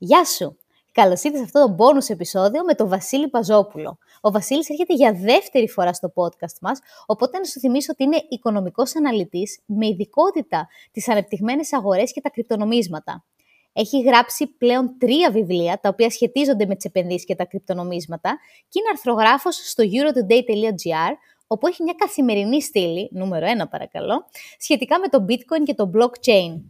Γεια σου! Καλώς ήρθατε σε αυτό το bonus επεισόδιο με τον Βασίλη Παζόπουλο. Ο Βασίλης έρχεται για δεύτερη φορά στο podcast μας, οπότε να σου θυμίσω ότι είναι οικονομικός αναλυτής με ειδικότητα τις ανεπτυγμένες αγορές και τα κρυπτονομίσματα. Έχει γράψει πλέον τρία βιβλία, τα οποία σχετίζονται με τις επενδύσεις και τα κρυπτονομίσματα, και είναι αρθρογράφος στο eurotoday.gr, όπου έχει μια καθημερινή στήλη, νούμερο ένα παρακαλώ, σχετικά με το bitcoin και το blockchain.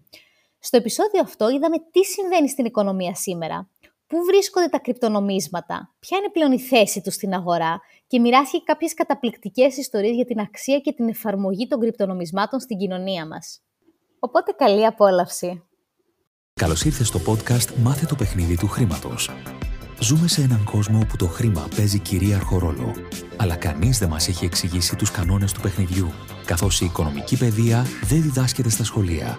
Στο επεισόδιο αυτό είδαμε τι συμβαίνει στην οικονομία σήμερα, πού βρίσκονται τα κρυπτονομίσματα, ποια είναι πλέον η θέση τους στην αγορά; Και μοιράστηκε κάποιες καταπληκτικές ιστορίες για την αξία και την εφαρμογή των κρυπτονομισμάτων στην κοινωνία μας. Οπότε καλή απόλαυση! Καλώς ήρθες στο podcast «Μάθε το παιχνίδι του χρήματος». Ζούμε σε έναν κόσμο όπου το χρήμα παίζει κυρίαρχο ρόλο, αλλά κανείς δεν μας έχει εξηγήσει τους κανόνες του παιχνιδιού, καθώς η οικονομική παιδεία δεν διδάσκεται στα σχολεία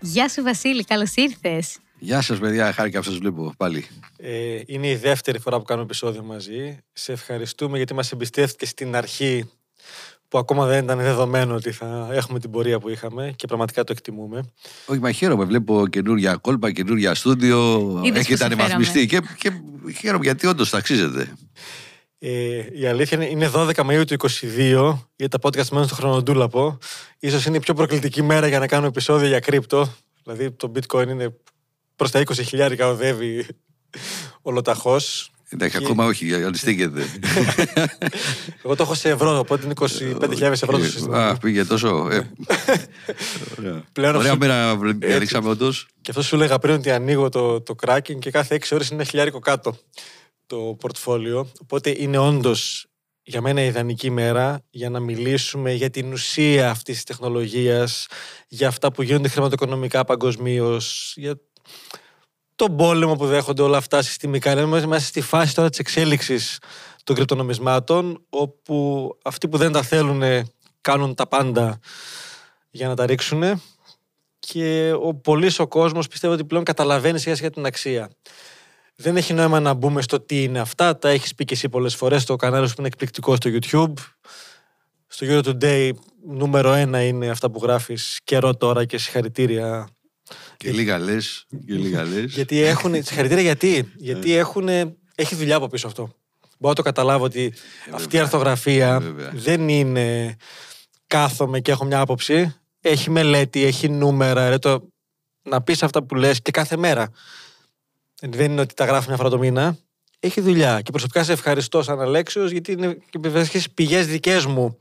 Γεια σου Βασίλη, καλώς ήρθες. Γεια σας παιδιά, χάρηκα που σας βλέπω πάλι. Ε, είναι η δεύτερη φορά που κάνουμε επεισόδιο μαζί. Σε ευχαριστούμε γιατί μας εμπιστεύτηκε στην αρχή που ακόμα δεν ήταν δεδομένο ότι θα έχουμε την πορεία που είχαμε και πραγματικά το εκτιμούμε. Όχι, μα χαίρομαι. Βλέπω καινούρια κόλπα, καινούρια στούντιο. Έχετε ανεμασμιστεί και, και χαίρομαι γιατί όντως τα αξίζετε. Ε, η αλήθεια είναι, είναι 12 Μαΐου του 2022, γιατί τα podcast μένουν στο χρονοτούλαπο. Ίσως είναι η πιο προκλητική μέρα για να κάνουμε επεισόδιο για κρύπτο. Δηλαδή το bitcoin είναι προς τα 20.000 οδεύει ολοταχώς. Εντάξει, και... ακόμα όχι, αντιστοίχεται. Εγώ το έχω σε ευρώ, οπότε είναι 25.000 ευρώ το σύστημα. Α, πήγε τόσο. Ε. Πλέον Ωραία μέρα ρίξαμε όντω. Και αυτό σου έλεγα πριν ότι ανοίγω το, το cracking και κάθε 6 ώρες είναι ένα χιλιάρικο κάτω το πορτφόλιο. Οπότε είναι όντως για μένα ιδανική μέρα για να μιλήσουμε για την ουσία αυτής της τεχνολογίας, για αυτά που γίνονται χρηματοοικονομικά παγκοσμίως, για τον πόλεμο που δέχονται όλα αυτά συστημικά. Είναι μέσα στη φάση τώρα της εξέλιξης των κρυπτονομισμάτων, όπου αυτοί που δεν τα θέλουν κάνουν τα πάντα για να τα ρίξουν και ο πολύς ο κόσμος πιστεύω ότι πλέον καταλαβαίνει σιγά σιγά την αξία. Δεν έχει νόημα να μπούμε στο τι είναι αυτά. Τα έχεις πει και εσύ πολλές φορές στο κανάλι σου που είναι εκπληκτικό στο YouTube. Στο Euro Today νούμερο ένα είναι αυτά που γράφεις καιρό τώρα και συγχαρητήρια. Και λίγα λες. Και λίγα λες. γιατί έχουν. Συγχαρητήρια γιατί; γιατί έχουν, έχει δουλειά από πίσω αυτό. Μπορώ να το καταλάβω ότι ε, αυτή η αρθογραφία δεν είναι κάθομαι και έχω μια άποψη. Έχει μελέτη, έχει νούμερα. Ρε, το, να πεις αυτά που λες και κάθε μέρα. Δεν είναι ότι τα γράφει μια φορά το μήνα. Έχει δουλειά. Και προσωπικά σε ευχαριστώ σαν Αλέξιος, γιατί είναι και πηγές δικές μου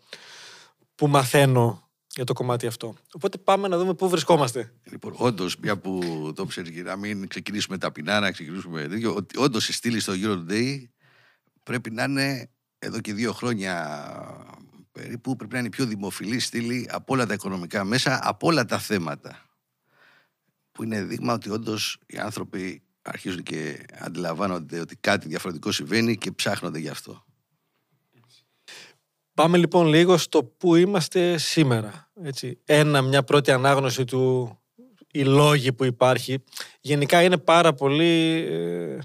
που μαθαίνω για το κομμάτι αυτό. Οπότε πάμε να δούμε πού βρισκόμαστε. Λοιπόν, όντως, μια που το ξέρεις, να μην ξεκινήσουμε ταπεινά, να ξεκινήσουμε τέτοιο, ότι όντως η στήλη στο Euro Day πρέπει να είναι εδώ και δύο χρόνια περίπου, πρέπει να είναι η πιο δημοφιλή στήλη από όλα τα οικονομικά μέσα, από όλα τα θέματα. Που είναι δείγμα ότι όντως οι άνθρωποι αρχίζουν και αντιλαμβάνονται ότι κάτι διαφορετικό συμβαίνει και ψάχνονται γι' αυτό. Πάμε λοιπόν λίγο στο που είμαστε σήμερα. Έτσι. Ένα, μια πρώτη ανάγνωση του οι λόγοι που υπάρχει. Γενικά είναι πάρα πολύ ε,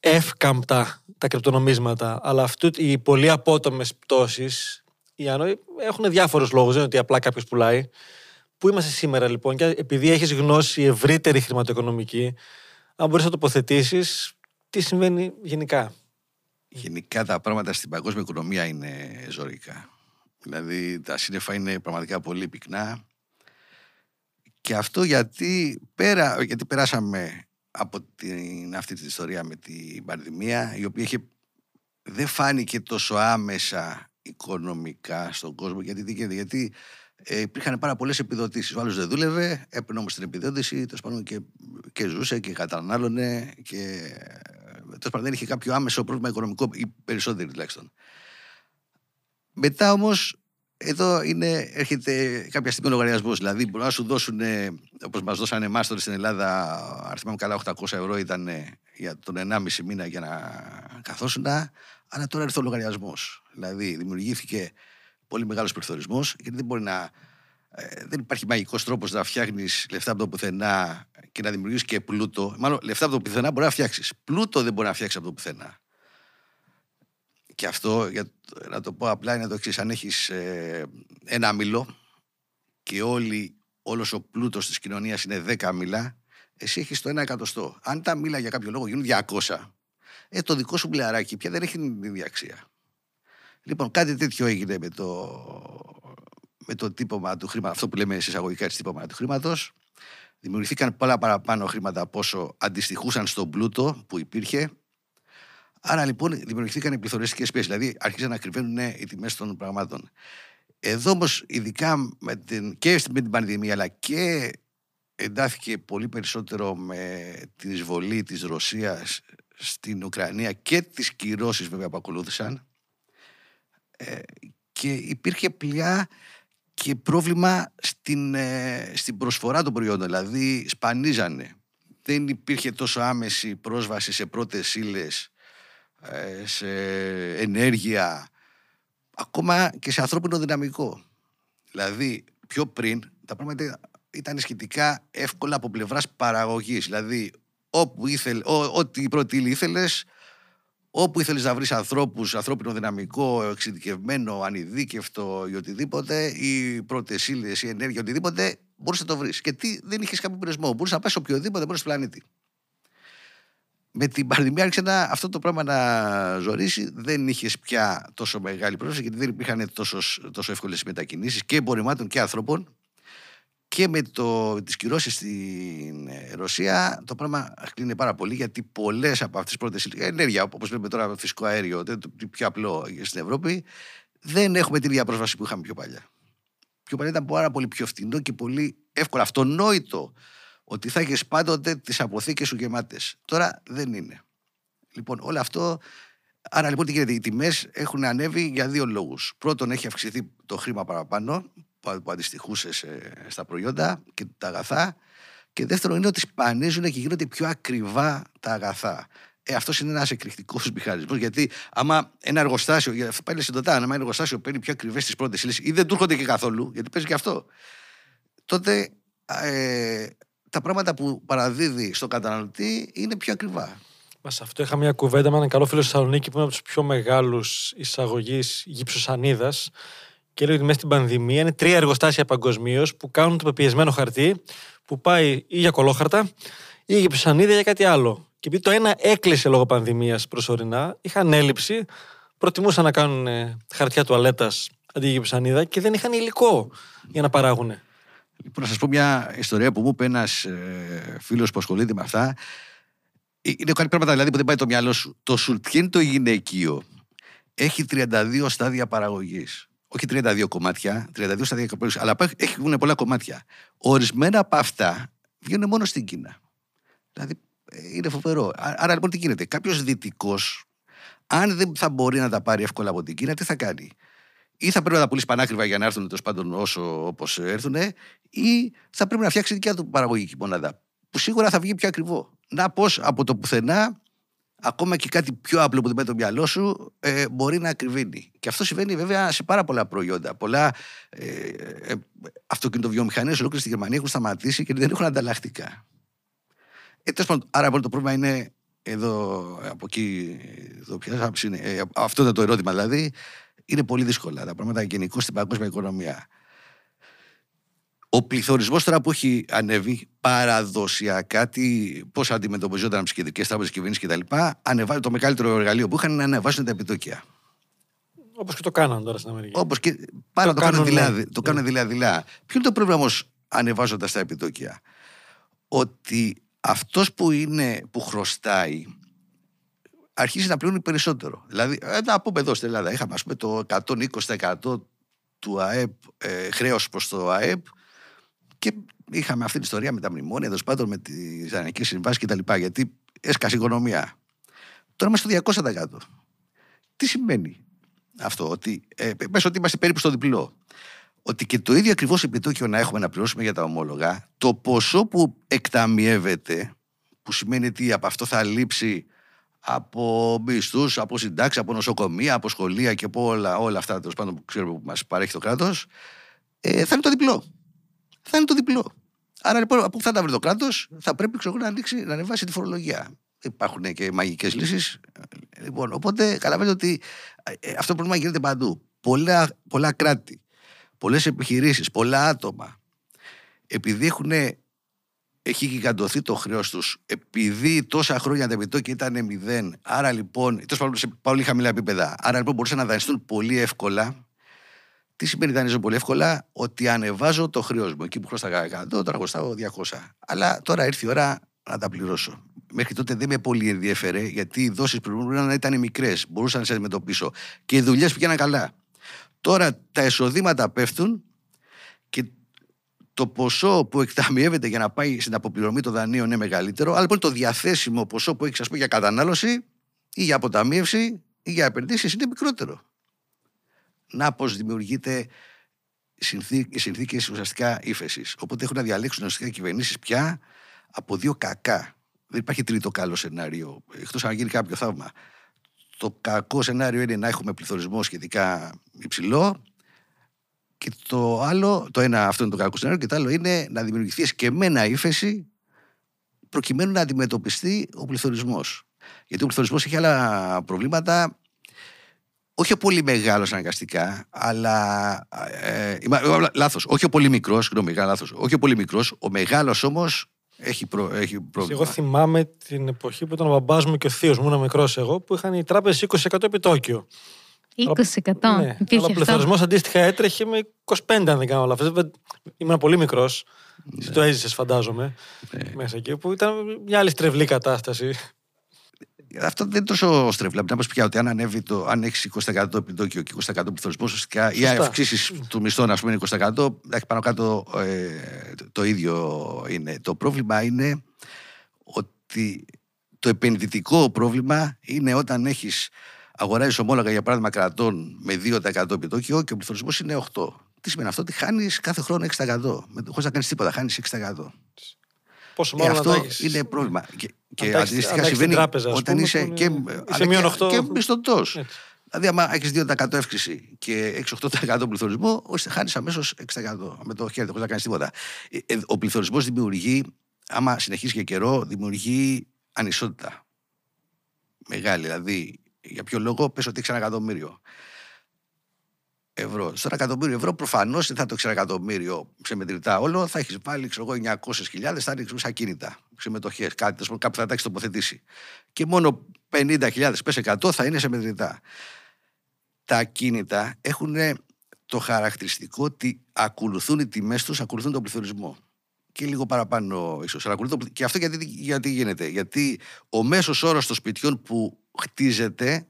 εύκαμπτα τα κρυπτονομίσματα, αλλά αυτού, οι πολύ απότομες πτώσεις οι έχουν διάφορους λόγους, δεν είναι ότι απλά κάποιος πουλάει. Πού είμαστε σήμερα λοιπόν και επειδή έχεις γνώση ευρύτερη χρηματοοικονομική, αν μπορείς να τοποθετήσεις τι συμβαίνει γενικά; Γενικά τα πράγματα στην παγκόσμια οικονομία είναι ζωρικά. Δηλαδή τα σύννεφα είναι πραγματικά πολύ πυκνά. Και αυτό γιατί, πέρα, γιατί περάσαμε από την, αυτή την ιστορία με την πανδημία, η οποία είχε, δεν φάνηκε τόσο άμεσα οικονομικά στον κόσμο. Γιατί, γιατί ε, υπήρχαν πάρα πολλές επιδοτήσεις. Ο άλλος δεν δούλευε, έπαιρνε όμως την επιδότηση, τέλος πάντων και, και ζούσε και κατανάλωνε. Και τέλος πάντων δεν είχε κάποιο άμεσο πρόβλημα οικονομικό, ή περισσότεροι τουλάχιστον. Μετά όμως, εδώ είναι, έρχεται κάποια στιγμή ο λογαριασμός. Δηλαδή, μπορούν να σου δώσουν, όπως μας δώσανε εμάς τώρα στην Ελλάδα, αν θυμάμαι καλά, 800 ευρώ ήταν για τον 1,5 μήνα για να καθόσουν, αλλά τώρα έρθει ο λογαριασμός. Δηλαδή, δημιουργήθηκε πολύ μεγάλος πληθωρισμό, γιατί δεν μπορεί να. Ε, δεν υπάρχει μαγικός τρόπος να φτιάχνεις λεφτά από το πουθενά και να δημιουργήσει και πλούτο. Μάλλον λεφτά από το πουθενά μπορεί να φτιάξεις. Πλούτο δεν μπορεί να φτιάξεις από το πουθενά. Και αυτό, για να το πω απλά, είναι το εξής. Αν έχεις ε, ένα μήλο και όλοι, όλος ο πλούτος της κοινωνίας είναι 10 μήλα, εσύ έχεις το 1 εκατοστό. Αν τα μήλα για κάποιο λόγο γίνουν 200, ε, το δικό σου μπλεαράκι πια δεν έχει την ίδια αξία. Λοιπόν, κάτι τέτοιο έγινε με το, με το τύπομα του χρήματο, αυτό που λέμε σε εισαγωγικά τη τύπομα του χρήματος. Δημιουργηθήκαν πολλά παραπάνω χρήματα από όσο αντιστοιχούσαν στον πλούτο που υπήρχε. Άρα λοιπόν δημιουργηθήκαν πληθωριστικές πιέσεις. Δηλαδή άρχισαν να κρυβαίνουν οι τιμές των πραγμάτων. Εδώ όμως, ειδικά με την, και με την πανδημία, αλλά και εντάθηκε πολύ περισσότερο με την εισβολή της Ρωσίας στην Ουκρανία και τις κυρώσεις βέβαια που ακολούθησαν ε, και υπήρχε πλειά και πρόβλημα στην, ε, στην προσφορά των προϊόντων, δηλαδή σπανίζανε. Δεν υπήρχε τόσο άμεση πρόσβαση σε πρώτες ύλες, ε, σε ενέργεια, ακόμα και σε ανθρώπινο δυναμικό. Δηλαδή, πιο πριν τα πράγματα ήταν σχετικά εύκολα από πλευράς παραγωγής. Δηλαδή, όπου ήθελε, ό,τι πρώτη ύλη ήθελες, όπου ήθελες να βρεις ανθρώπους, ανθρώπινο δυναμικό, εξειδικευμένο, ανειδίκευτο ή οτιδήποτε, ή πρώτες ύλες, ή ενέργεια, οτιδήποτε, μπορούσε να το βρεις. Και τι, δεν είχες κάποιο πειρασμό. Μπορούσε να πας οποιοδήποτε μέρος του πλανήτη με την πανδημία άρχισε να, αυτό το πράγμα να ζωρίσει. Δεν είχες πια τόσο μεγάλη πρόσβαση γιατί δεν υπήρχαν τόσος, τόσο εύκολες μετακινήσεις και εμπορευμάτων και ανθρώπων. Και με το, τις κυρώσεις στην ε, Ρωσία το πράγμα κλείνει πάρα πολύ γιατί πολλές από αυτές τις πρώτες ενέργεια όπως βλέπουμε τώρα φυσικό αέριο, το πιο απλό στην Ευρώπη δεν έχουμε την ίδια πρόσβαση που είχαμε πιο παλιά. Πιο παλιά ήταν πάρα πολύ πιο φθηνό και πολύ εύκολο, αυτονόητο ότι θα έχεις πάντοτε τις αποθήκες σου γεμάτες. Τώρα δεν είναι. Λοιπόν, όλο αυτό. Άρα λοιπόν τι γίνεται, οι τιμές έχουν ανέβει για δύο λόγους. Πρώτον, έχει αυξηθεί το χρήμα παραπάνω που αντιστοιχούσε στα προϊόντα και τα αγαθά. Και δεύτερον, είναι ότι σπανίζουν και γίνονται πιο ακριβά τα αγαθά. Ε, αυτός είναι ένας εκρηκτικός μηχανισμός. Γιατί άμα ένα εργοστάσιο, αυτό πάλι συντοτά, άμα ένα εργοστάσιο παίρνει πιο ακριβές τις πρώτες ύλες ή δεν του έρχονται και καθόλου, γιατί παίζει και αυτό, τότε ε, τα πράγματα που παραδίδει στον καταναλωτή είναι πιο ακριβά. Μα αυτό είχα μια κουβέντα με έναν καλό φίλο στη Θεσσαλονίκη που είναι από τους πιο μεγάλους εισαγωγή γύψωσανίδα. Και λέει ότι μέσα στην πανδημία είναι τρία εργοστάσια παγκοσμίως που κάνουν το πεπιεσμένο χαρτί που πάει ή για κολόχαρτα ή για γυψωσανίδα ή για κάτι άλλο. Και επειδή το ένα έκλεισε λόγω πανδημίας προσωρινά, είχαν έλλειψη, προτιμούσαν να κάνουν ε, χαρτιά τουαλέτας αντί για γυψωσανίδα και δεν είχαν υλικό για να παράγουν. Λοιπόν, να σας πω μια ιστορία που μου είπε ένας ε, φίλος που ασχολείται με αυτά. Ε, είναι κάτι πράγματα δηλαδή που δεν πάει το μυαλό σου. Το σουλτιέν το γυναικείο έχει 32 στάδια παραγωγής. Όχι 32 κομμάτια, 32 στάδια παραγωγή, αλλά έχουν πολλά κομμάτια. Ορισμένα από αυτά βγαίνουν μόνο στην Κίνα. Δηλαδή ε, είναι φοβερό. Άρα λοιπόν τι γίνεται; Κάποιος δυτικός, αν δεν θα μπορεί να τα πάρει εύκολα από την Κίνα, τι θα κάνει; Ή θα πρέπει να τα πουλήσει πανάκριβα για να έρθουν τέλος πάντων όσο όπως έρθουν, ή θα πρέπει να φτιάξει δικιά του παραγωγική μονάδα. Που σίγουρα θα βγει πιο ακριβό. Να πώς από το πουθενά, ακόμα και κάτι πιο απλό που δεν πάει το μυαλό σου, ε, μπορεί να ακριβίνει. Και αυτό συμβαίνει βέβαια σε πάρα πολλά προϊόντα. Πολλά ε, ε, αυτοκινητοβιομηχανίες ολόκληρης στη Γερμανία έχουν σταματήσει και δεν έχουν ανταλλακτικά. Ε, άρα το πρόβλημα είναι εδώ, από εκεί, εδώ, ποια είναι, ε, αυτό είναι το ερώτημα δηλαδή, είναι πολύ δύσκολα τα πράγματα γενικώς στην παγκόσμια οικονομία. Ο πληθωρισμός τώρα που έχει ανέβει παραδοσιακά, πώς αντιμετωπιζόταν από τις κεντρικές τράπεζες, κυβερνήσεις κτλ., ανεβάζει το μεγαλύτερο εργαλείο που είχαν να ανεβάσουν τα επιτόκια. Όπως και το κάναν τώρα στην Αμερική. Όπως και. Πάρα το, το κάνουν δηλαδή. Το κάνουν δηλαδή. Ποιο είναι το πρόβλημα όμως ανεβάζοντας τα επιτόκια; Ότι αυτός που, είναι, που χρωστάει αρχίζει να πληρώνει περισσότερο. Δηλαδή, ε, να πούμε εδώ στην Ελλάδα, είχαμε ας πούμε, το 120% του ΑΕΠ, ε, χρέος προς το ΑΕΠ και είχαμε αυτή την ιστορία με τα μνημόνια, εδώ πάντων με τις ανακοίνωσει συμβάσεις κτλ. Γιατί έσκασε η οικονομία. Τώρα είμαστε στο 200%. Τι σημαίνει αυτό, ότι ε, πες ότι είμαστε περίπου στο διπλό. Ότι και το ίδιο ακριβώς επιτόκιο να έχουμε να πληρώσουμε για τα ομόλογα, το ποσό που εκταμιεύεται που σημαίνει ότι από αυτό θα λείψει από μισθούς, από συντάξεις, από νοσοκομεία, από σχολεία και από όλα, όλα αυτά τέλος πάντων που ξέρουμε που μας παρέχει το κράτος, ε, θα είναι το διπλό. Θα είναι το διπλό. Άρα λοιπόν, από πού θα τα βρει το κράτος, θα πρέπει ξέρω, να, ανοίξει, να ανεβάσει τη φορολογία. Υπάρχουν και μαγικές λύσεις. Λοιπόν, οπότε καταλαβαίνετε ότι ε, αυτό το πρόβλημα γίνεται παντού. Πολλά, πολλά κράτη, πολλές επιχειρήσεις, πολλά άτομα, επειδή έχουν έχει γιγαντωθεί το χρέος τους επειδή τόσα χρόνια τα επιτόκια ήταν μηδέν. Άρα λοιπόν, τόσο πάντων σε πολύ χαμηλά επίπεδα. Άρα λοιπόν μπορούσαν να δανειστούν πολύ εύκολα. Τι σημαίνει δανείζω πολύ εύκολα, ότι ανεβάζω το χρέος μου. Εκεί που χρωστάγα 100, τώρα χρωστάω 200. Αλλά τώρα ήρθε η ώρα να τα πληρώσω. Μέχρι τότε δεν με πολύ ενδιαφέρε, γιατί οι δόσεις πρέπει να ήταν μικρές. Μπορούσα να σε αντιμετωπίσω. Και οι δουλειές πήγαιναν καλά. Τώρα τα εισοδήματα πέφτουν και το ποσό που εκταμιεύεται για να πάει στην αποπληρωμή των δανείων είναι μεγαλύτερο, αλλά λοιπόν το διαθέσιμο ποσό που έχεις για κατανάλωση ή για αποταμίευση ή για επενδύσεις είναι μικρότερο. Να πώς δημιουργείται συνθήκες ουσιαστικά ύφεσης. Οπότε έχουν να διαλέξουν ουσιαστικά κυβερνήσεις πια από δύο κακά. Δεν υπάρχει τρίτο καλό σενάριο, εκτός αν γίνει κάποιο θαύμα. Το κακό σενάριο είναι να έχουμε πληθωρισμό σχετικά υψηλό και το άλλο, το ένα αυτό είναι το κακό σενάριο και το άλλο είναι να δημιουργηθεί εσκεμμένα ύφεση προκειμένου να αντιμετωπιστεί ο πληθωρισμός. Γιατί ο πληθωρισμός έχει άλλα προβλήματα, όχι ο πολύ μεγάλος αναγκαστικά, αλλά. Ε, λάθος. Όχι ο πολύ μικρός, συγγνώμη, λάθος. Όχι ο πολύ μικρός, ο μεγάλος όμως έχει, προ, έχει πρόβλημα. Εγώ θυμάμαι την εποχή που ήταν ο μπαμπάς μου και ο θείος μου, ένα μικρός εγώ, που είχαν οι τράπεζες 20% επιτόκιο. 20%. Ναι, αλλά ο πληθωρισμός αντίστοιχα έτρεχε με 25, αν δεν κάνω λάθος. Ήμουν πολύ μικρός. Ναι. Το έζησες, φαντάζομαι, ναι. μέσα εκεί, που ήταν μια άλλη στρεβλή κατάσταση. Αυτό δεν είναι τόσο στρεβλά. Να πω πια ότι αν ανέβει το, αν έχεις 20% επιτόκιο και 20% πληθωρισμό, ουσιαστικά οι αυξήσεις του μισθών, α πούμε, είναι 20%, έχει πάνω κάτω ε, το ίδιο είναι. Το πρόβλημα είναι ότι το επενδυτικό πρόβλημα είναι όταν έχεις αγοράζεις ομόλογα για παράδειγμα κρατών με 2% επιτόκιο και ο πληθωρισμός είναι 8%. Τι σημαίνει αυτό, ότι χάνεις κάθε χρόνο 6%. Χωρίς να κάνεις τίποτα, χάνεις 6%. Πόσο μάλλον ε, αυτό είναι πρόβλημα. Και, και αντίστοιχα συμβαίνει όταν είσαι και, είσαι μείον 8. και μισθωτό. Δηλαδή, άμα έχεις 2% εύξηση και έχεις 8% πληθωρισμό, χάνεις αμέσως 6% με το χέρι, χωρίς να κάνεις τίποτα. Ε, ε, ο πληθωρισμός δημιουργεί, άμα συνεχίσει για καιρό, δημιουργεί ανισότητα. Μεγάλη. Δηλαδή, για ποιο λόγο, πες ότι έχει ένα εκατομμύριο ευρώ. Στο ένα εκατομμύριο ευρώ προφανώς δεν θα το έχει ένα εκατομμύριο σε μετρητά όλο, θα έχεις βάλει ξέρω εγώ 900.000, θα ρίξει ακίνητα, σε μετοχέ, κάτι, κάπου θα τα έχεις τοποθετήσει. Και μόνο 50.000 πες 100 θα είναι σε μετρητά. Τα ακίνητα έχουν το χαρακτηριστικό ότι ακολουθούν οι τιμές τους, ακολουθούν τον πληθωρισμό. Και λίγο παραπάνω ίσως. Και αυτό γιατί, γιατί γίνεται. Γιατί ο μέσος όρος των σπιτιών που χτίζεται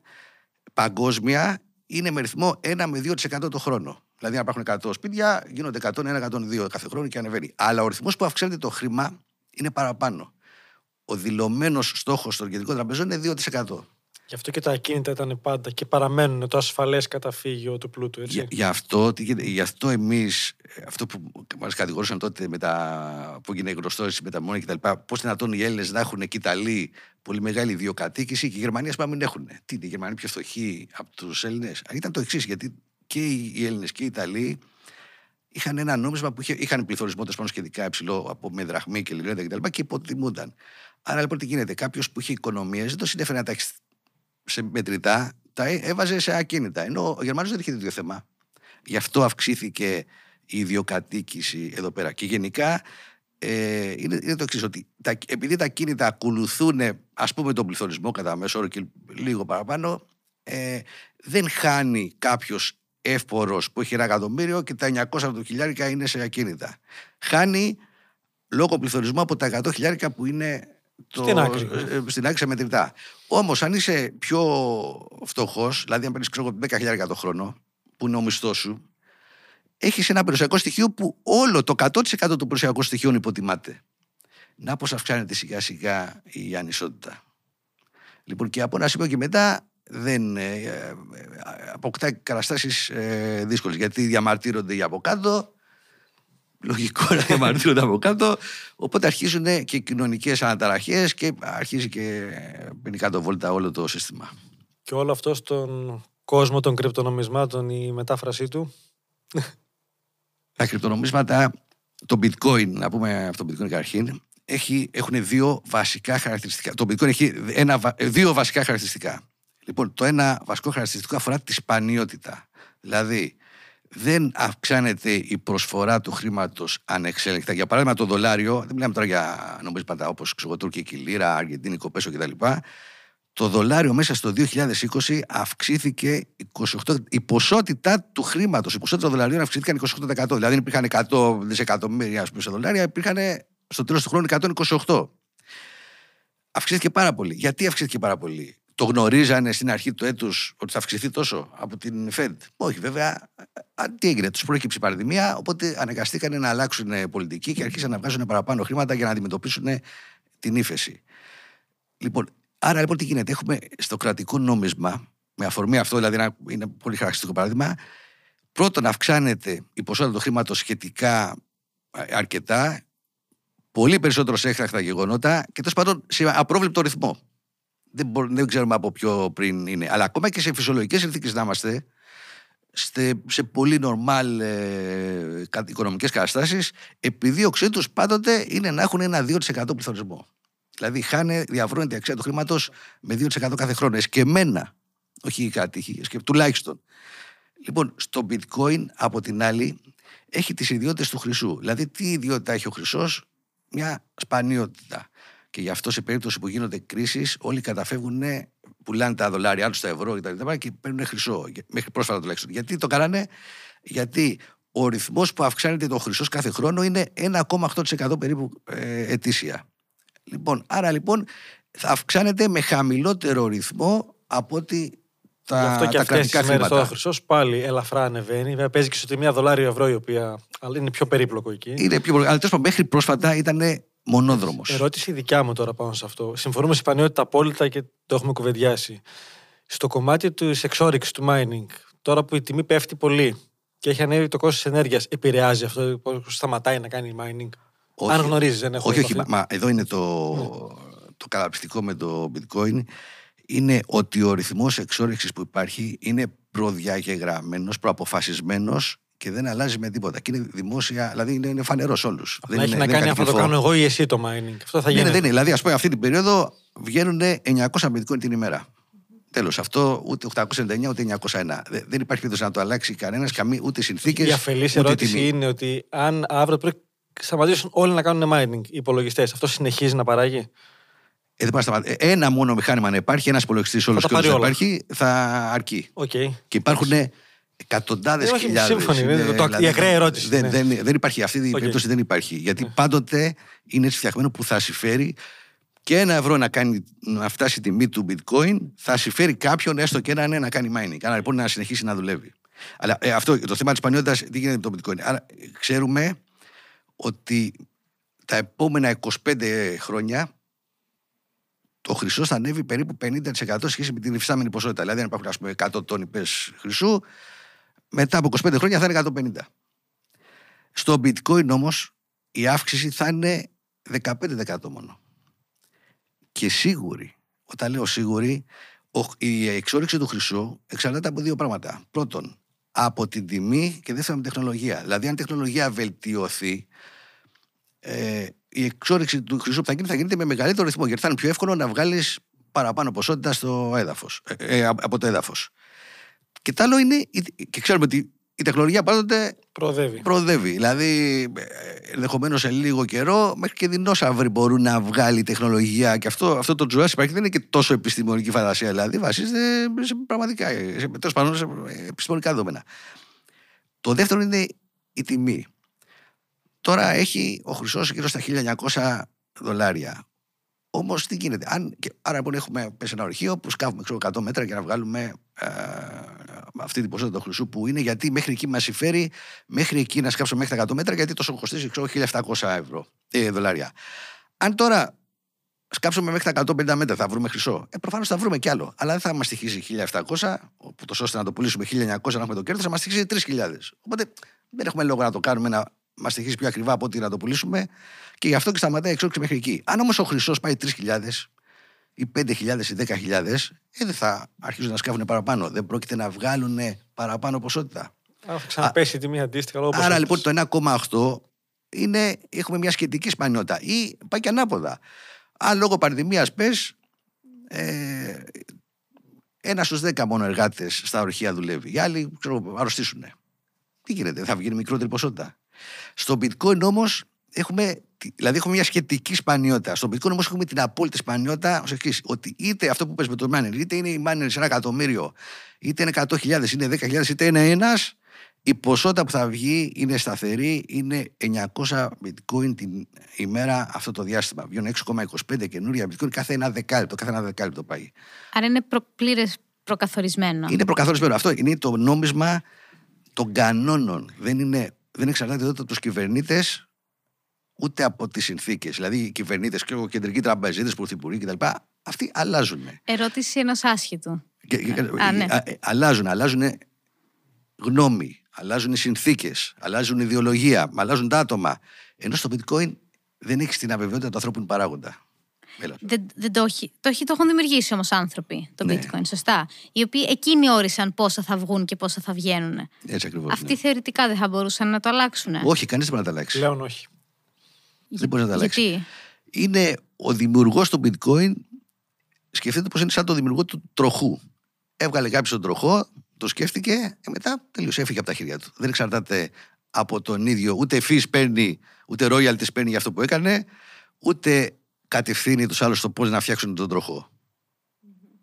παγκόσμια είναι με ρυθμό 1 με 2% το χρόνο. Δηλαδή, αν υπάρχουν 100 σπίτια, γίνονται 101-102 κάθε χρόνο και ανεβαίνει. Αλλά ο ρυθμός που αυξάνεται το χρήμα είναι παραπάνω. Ο δηλωμένος στόχος των κεντρικών τραπεζών είναι 2%. Γι' αυτό και τα ακίνητα ήταν πάντα και παραμένουν το ασφαλές καταφύγιο του πλούτου, έτσι. Για, γι' αυτό, γι αυτό εμείς, αυτό που μας κατηγορούσαν τότε με τα, που έγινε γνωστός με τα μόνοι κτλ. Πώς δυνατόν οι Έλληνες να έχουν εκεί Ιταλοί πολύ μεγάλη ιδιοκατοίκηση και οι Γερμανοί ας μην έχουν. Τι είναι, οι Γερμανοί πιο φτωχοί από τους Έλληνες; Ήταν το εξής, γιατί και οι Έλληνες και οι Ιταλοί είχαν ένα νόμισμα που είχε, είχαν πληθωρισμό τέλος σχετικά υψηλό από με δραχμή και λιγρέτα κτλ. Και, και υποτιμούνταν. Άρα λοιπόν τι γίνεται, κάποιος που είχε οικονομίες δεν το συνέφερε να τα έχει σε μετρητά, τα έβαζε σε ακίνητα. Ενώ ο Γερμανός δεν είχε τέτοιο θέμα. Γι' αυτό αυξήθηκε η ιδιοκατοίκηση εδώ πέρα. Και γενικά ε, είναι, είναι το εξής, ότι τα, επειδή τα κίνητα ακολουθούν ας πούμε τον πληθωρισμό κατά μέσο όρο και λίγο παραπάνω, ε, δεν χάνει κάποιος εύπορος που έχει ένα εκατομμύριο και τα 900 από το χιλιάρικα είναι σε ακίνητα. Χάνει λόγω πληθωρισμού από τα 100 χιλιάρικα που είναι το, στην άκρη. Ε, στην άκρη σε μετρητά. Όμως, αν είσαι πιο φτωχός, δηλαδή αν παίρνεις 10.000 το χρόνο, που είναι ο μισθός σου, έχεις ένα περιουσιακό στοιχείο που όλο το 100% των περιουσιακών στοιχείων υποτιμάται. Να πώς αυξάνεται σιγά σιγά η ανισότητα. Λοιπόν, και από ένα σημείο και μετά δεν ε, ε αποκτά καταστάσεις ε, δύσκολες. Γιατί διαμαρτύρονται οι από κάτω Λογικό να διαμαρτύρονται από κάτω. Οπότε αρχίζουν και κοινωνικές αναταραχές και αρχίζει και μπαίνει κάτω βόλτα όλο το σύστημα. Και όλο αυτό στον κόσμο των κρυπτονομισμάτων η μετάφρασή του. Τα κρυπτονομίσματα, το bitcoin, να πούμε αυτό το bitcoin καταρχήν, έχει, έχουν δύο βασικά χαρακτηριστικά. Το bitcoin έχει ένα, δύο βασικά χαρακτηριστικά. Λοιπόν, το ένα βασικό χαρακτηριστικό αφορά τη σπανιότητα. Δηλαδή, δεν αυξάνεται η προσφορά του χρήματος ανεξέλεγκτα. Για παράδειγμα, το δολάριο, δεν μιλάμε τώρα για νομίσματα όπως τουρκική λίρα, αργεντίνικο πέσο κτλ. Το δολάριο μέσα στο 2020 αυξήθηκε 28, η ποσότητα του χρήματος, η ποσότητα των δολαρίων αυξήθηκαν 28%. Δηλαδή, υπήρχαν 100 δισεκατομμύρια σε δολάρια, υπήρχαν στο τέλος του χρόνου 128. Αυξήθηκε πάρα πολύ. Γιατί αυξήθηκε πάρα πολύ, Το γνωρίζανε στην αρχή του έτους ότι θα αυξηθεί τόσο από την Fed; Όχι, βέβαια. Τι έγινε, τους προέκυψε η πανδημία, οπότε αναγκαστήκαν να αλλάξουν πολιτική και αρχίσαν να βγάζουν παραπάνω χρήματα για να αντιμετωπίσουν την ύφεση. Λοιπόν, άρα λοιπόν τι γίνεται, έχουμε στο κρατικό νόμισμα, με αφορμή αυτό, δηλαδή είναι πολύ χαρακτηριστικό παράδειγμα, πρώτον αυξάνεται η ποσότητα του χρήματος σχετικά αρκετά πολύ περισσότερο σε έκτακτα γεγονότα και τέλος πάντων σε απρόβλεπτο ρυθμό. Δεν, δεν ξέρουμε από ποιο πριν είναι. Αλλά ακόμα και σε φυσιολογικές συνθήκες να είμαστε, σε πολύ νορμάλ ε, οικονομικές καταστάσεις, επιδίωξή τους πάντοτε είναι να έχουν ένα 2% πληθωρισμό. Δηλαδή, χάνε, διαβρώνεται η αξία του χρήματος με 2% κάθε χρόνο. Εσκεμμένα. Όχι κάτι, τουλάχιστον. Λοιπόν, στο bitcoin, από την άλλη, έχει τις ιδιότητες του χρυσού. Δηλαδή, τι ιδιότητα έχει ο χρυσός, μια σπανιότητα. Και γι' αυτό σε περίπτωση που γίνονται κρίσεις, όλοι καταφεύγουν, πουλάνε τα δολάρια, άλλους τα ευρώ κτλ. Και, και παίρνουν χρυσό. Μέχρι πρόσφατα τουλάχιστον. Γιατί το κάνανε, Γιατί ο ρυθμός που αυξάνεται το χρυσός κάθε χρόνο είναι 1,8% περίπου ε, ετήσια. Λοιπόν, άρα λοιπόν θα αυξάνεται με χαμηλότερο ρυθμό από ότι τα, Γι' αυτό και τα κρατικά χρήματα. Ο χρυσός πάλι ελαφρά ανεβαίνει. Βέβαια παίζει και στο τιμία δολάριο ευρώ, η οποία είναι πιο περίπλοκο εκεί. Είναι πιο περίπλοκο. Αλλά τέλος μέχρι πρόσφατα ήταν μονόδρομος. Ερώτηση δικιά μου τώρα πάνω σε αυτό. Συμφωνούμε σε πανιότητα απόλυτα και το έχουμε κουβεντιάσει. Στο κομμάτι της εξόριξης του mining, τώρα που η τιμή πέφτει πολύ και έχει ανέβει το κόστος ενέργειας, επηρεάζει αυτό που σταματάει να κάνει mining; Όχι, Αν γνωρίζεις, δεν έχω Όχι, όχι. Μα, εδώ είναι το, ναι. το καταπληκτικό με το bitcoin είναι ότι ο ρυθμός εξόρυξης που υπάρχει είναι προδιαγεγραμμένος, προαποφασισμένος και δεν αλλάζει με τίποτα. Και είναι δημόσια, δηλαδή είναι, είναι φανερός όλους. Δεν έχει να κάνει αυτό το κάνω εγώ ή εσύ το mining. Αυτό θα γίνει. Ναι, δεν είναι. Δηλαδή, ας πούμε, αυτή την περίοδο βγαίνουν 900 bitcoin την ημέρα. Τέλος. Αυτό ούτε 899 ούτε 901. Δεν υπάρχει περίπτωση να το αλλάξει κανένας, ούτε συνθήκες. Η αφελής ερώτηση τιμή. είναι ότι αν αύριο πρέπει σταματήσουν όλοι να κάνουν mining οι υπολογιστές, αυτό συνεχίζει να παράγει; Ε, ε, ένα μόνο μηχάνημα να υπάρχει, ένας υπολογιστής όλος και να υπάρχει, θα αρκεί. Okay. Και υπάρχουν εκατοντάδες χιλιάδες. Σύμφωνοι, είναι δηλαδή, η ακραία δηλαδή, ερώτηση. Δεν, ναι. δεν, δεν υπάρχει. Αυτή η okay. περίπτωση δεν υπάρχει. Γιατί ναι. πάντοτε είναι έτσι φτιαγμένο που θα συμφέρει και ένα ευρώ να, κάνει, να φτάσει η τιμή του bitcoin, θα συμφέρει κάποιον έστω και ένα ναι, να κάνει mining. Άρα λοιπόν να συνεχίσει να δουλεύει. Αλλά ε, αυτό, το θέμα της πανιότητας, τι γίνεται με το bitcoin. Άρα ξέρουμε ότι τα επόμενα 25 χρόνια το χρυσό θα ανέβει περίπου 50% σχέση με την υφιστάμενη ποσότητα. Δηλαδή, αν υπάρχουν ας πούμε, 100 τόνοι πες χρυσού, μετά από 25 χρόνια θα είναι 150. Στο bitcoin όμως η αύξηση θα είναι 15% μόνο. Και σίγουρη, όταν λέω σίγουρη, η εξόριξη του χρυσού εξαρτάται από δύο πράγματα. Πρώτον, από την τιμή και δεύτερον από την τεχνολογία. Δηλαδή, αν η τεχνολογία βελτιωθεί, ε, η εξόριξη του χρυσού που θα γίνει θα γίνεται με μεγαλύτερο ρυθμό γιατί θα είναι πιο εύκολο να βγάλεις παραπάνω ποσότητα στο έδαφος, ε, ε, από το έδαφος. Και το άλλο είναι, και ξέρουμε ότι η τεχνολογία πάντοτε προοδεύει. προοδεύει. Δηλαδή, ενδεχομένως σε λίγο καιρό, μέχρι και δεινόσαυροι μπορούν να βγάλει η τεχνολογία. Και αυτό, αυτό το Jurassic Park δεν είναι και τόσο επιστημονική φαντασία. Δηλαδή, βασίζεται σε πραγματικά, σε, τέλος πάντων, σε επιστημονικά δεδομένα. Το δεύτερο είναι η τιμή. Τώρα έχει ο Χρυσός γύρω στα 1900 δολάρια. Όμως τι γίνεται. Αν, και, άρα λοιπόν έχουμε πέσει ένα ορυχείο που σκάβουμε ξέρω, 100 μέτρα για να βγάλουμε ε, αυτή την ποσότητα του χρυσού που είναι γιατί μέχρι εκεί μας συμφέρει, μέχρι εκεί να σκάψουμε μέχρι τα 100 μέτρα, γιατί τόσο κοστίζει ξέρω, 1700 ευρώ, ε, δολάρια. Αν τώρα σκάψουμε μέχρι τα 150 μέτρα, θα βρούμε χρυσό; Ε, προφανώς θα βρούμε κι άλλο. Αλλά δεν θα μας στοιχίζει 1700, που τόσο ώστε να το πουλήσουμε 1900 να έχουμε το κέρδος, θα μας στοιχίζει 3000. Οπότε δεν έχουμε λόγο να το κάνουμε να μας στοιχίζει πιο ακριβά από ό,τι να το πουλήσουμε και γι' αυτό και σταματάει εξόριξη μέχρι εκεί. Αν όμως ο χρυσός πάει 3.000 ή 5.000 ή 10.000, ε, δεν θα αρχίσουν να σκάβουν παραπάνω. Δεν πρόκειται να βγάλουν παραπάνω ποσότητα. Α, θα ξαναπέσει η τιμή αντίστοιχα. λόγω Άρα ποσότητας. λοιπόν το 1,8 είναι, έχουμε μια σχετική σπανιότητα ή πάει και ανάποδα. Αν λόγω πανδημίας πες, ε, ένα στους δέκα μόνο εργάτες στα ορυχεία δουλεύει. Οι άλλοι ξέρω, αρρωστήσουν. Τι γίνεται, θα βγει μικρότερη ποσότητα. Στο bitcoin όμως έχουμε, δηλαδή έχουμε μια σχετική σπανιότητα. Στο bitcoin όμως έχουμε την απόλυτη σπανιότητα ως εξής, ότι είτε αυτό που πες με το miner, είτε είναι η miner σε ένα εκατομμύριο, είτε είναι 100.000, είναι 10.000, είτε είναι ένας, η ποσότητα που θα βγει είναι σταθερή, είναι 900 bitcoin την ημέρα αυτό το διάστημα. Βγαίνουν 6,25 καινούρια bitcoin κάθε ένα δεκάλεπτο, κάθε ένα δεκάλεπτο πάει. Άρα είναι προ, πλήρες προκαθορισμένο. Είναι προκαθορισμένο. Αυτό είναι το νόμισμα των κανόνων. Δεν, είναι, δεν εξαρτάται ούτε από τους κυβερνήτες ούτε από τις συνθήκες. Δηλαδή, οι κυβερνήτες και οι κεντρικοί τραπεζίτες, πρωθυπουργοί κτλ. Αυτοί αλλάζουν. Ερώτηση ενό άσχετου. Και, και- Α, ναι. α- ε, αλλάζουν, αλλάζουν γνώμη, αλλάζουν οι συνθήκες, αλλάζουν η ιδεολογία, αλλάζουν τα άτομα. Ενώ στο bitcoin δεν έχεις την αβεβαιότητα του ανθρώπινου παράγοντα. Έλα. Δεν, δεν το, έχει, το, έχει, το έχουν δημιουργήσει όμως άνθρωποι το Ναι. bitcoin, σωστά. Οι οποίοι εκείνοι όρισαν πόσα θα βγουν και πόσα θα βγαίνουν. Έτσι ακριβώς. Αυτοί θεωρητικά δεν θα μπορούσαν να το αλλάξουν. Όχι, κανείς δεν μπορεί να τα αλλάξει. Πλέον όχι. Δεν μπορεί να τα αλλάξει. Γιατί; είναι ο δημιουργός του bitcoin σκεφτείτε πως είναι σαν το δημιουργό του τροχού έβγαλε κάποιος τον τροχό το σκέφτηκε και μετά τελείως έφυγε από τα χέρια του δεν εξαρτάται από τον ίδιο ούτε fees παίρνει ούτε royalties παίρνει για αυτό που έκανε ούτε κατευθύνει τους άλλους στο πώς να φτιάξουν τον τροχό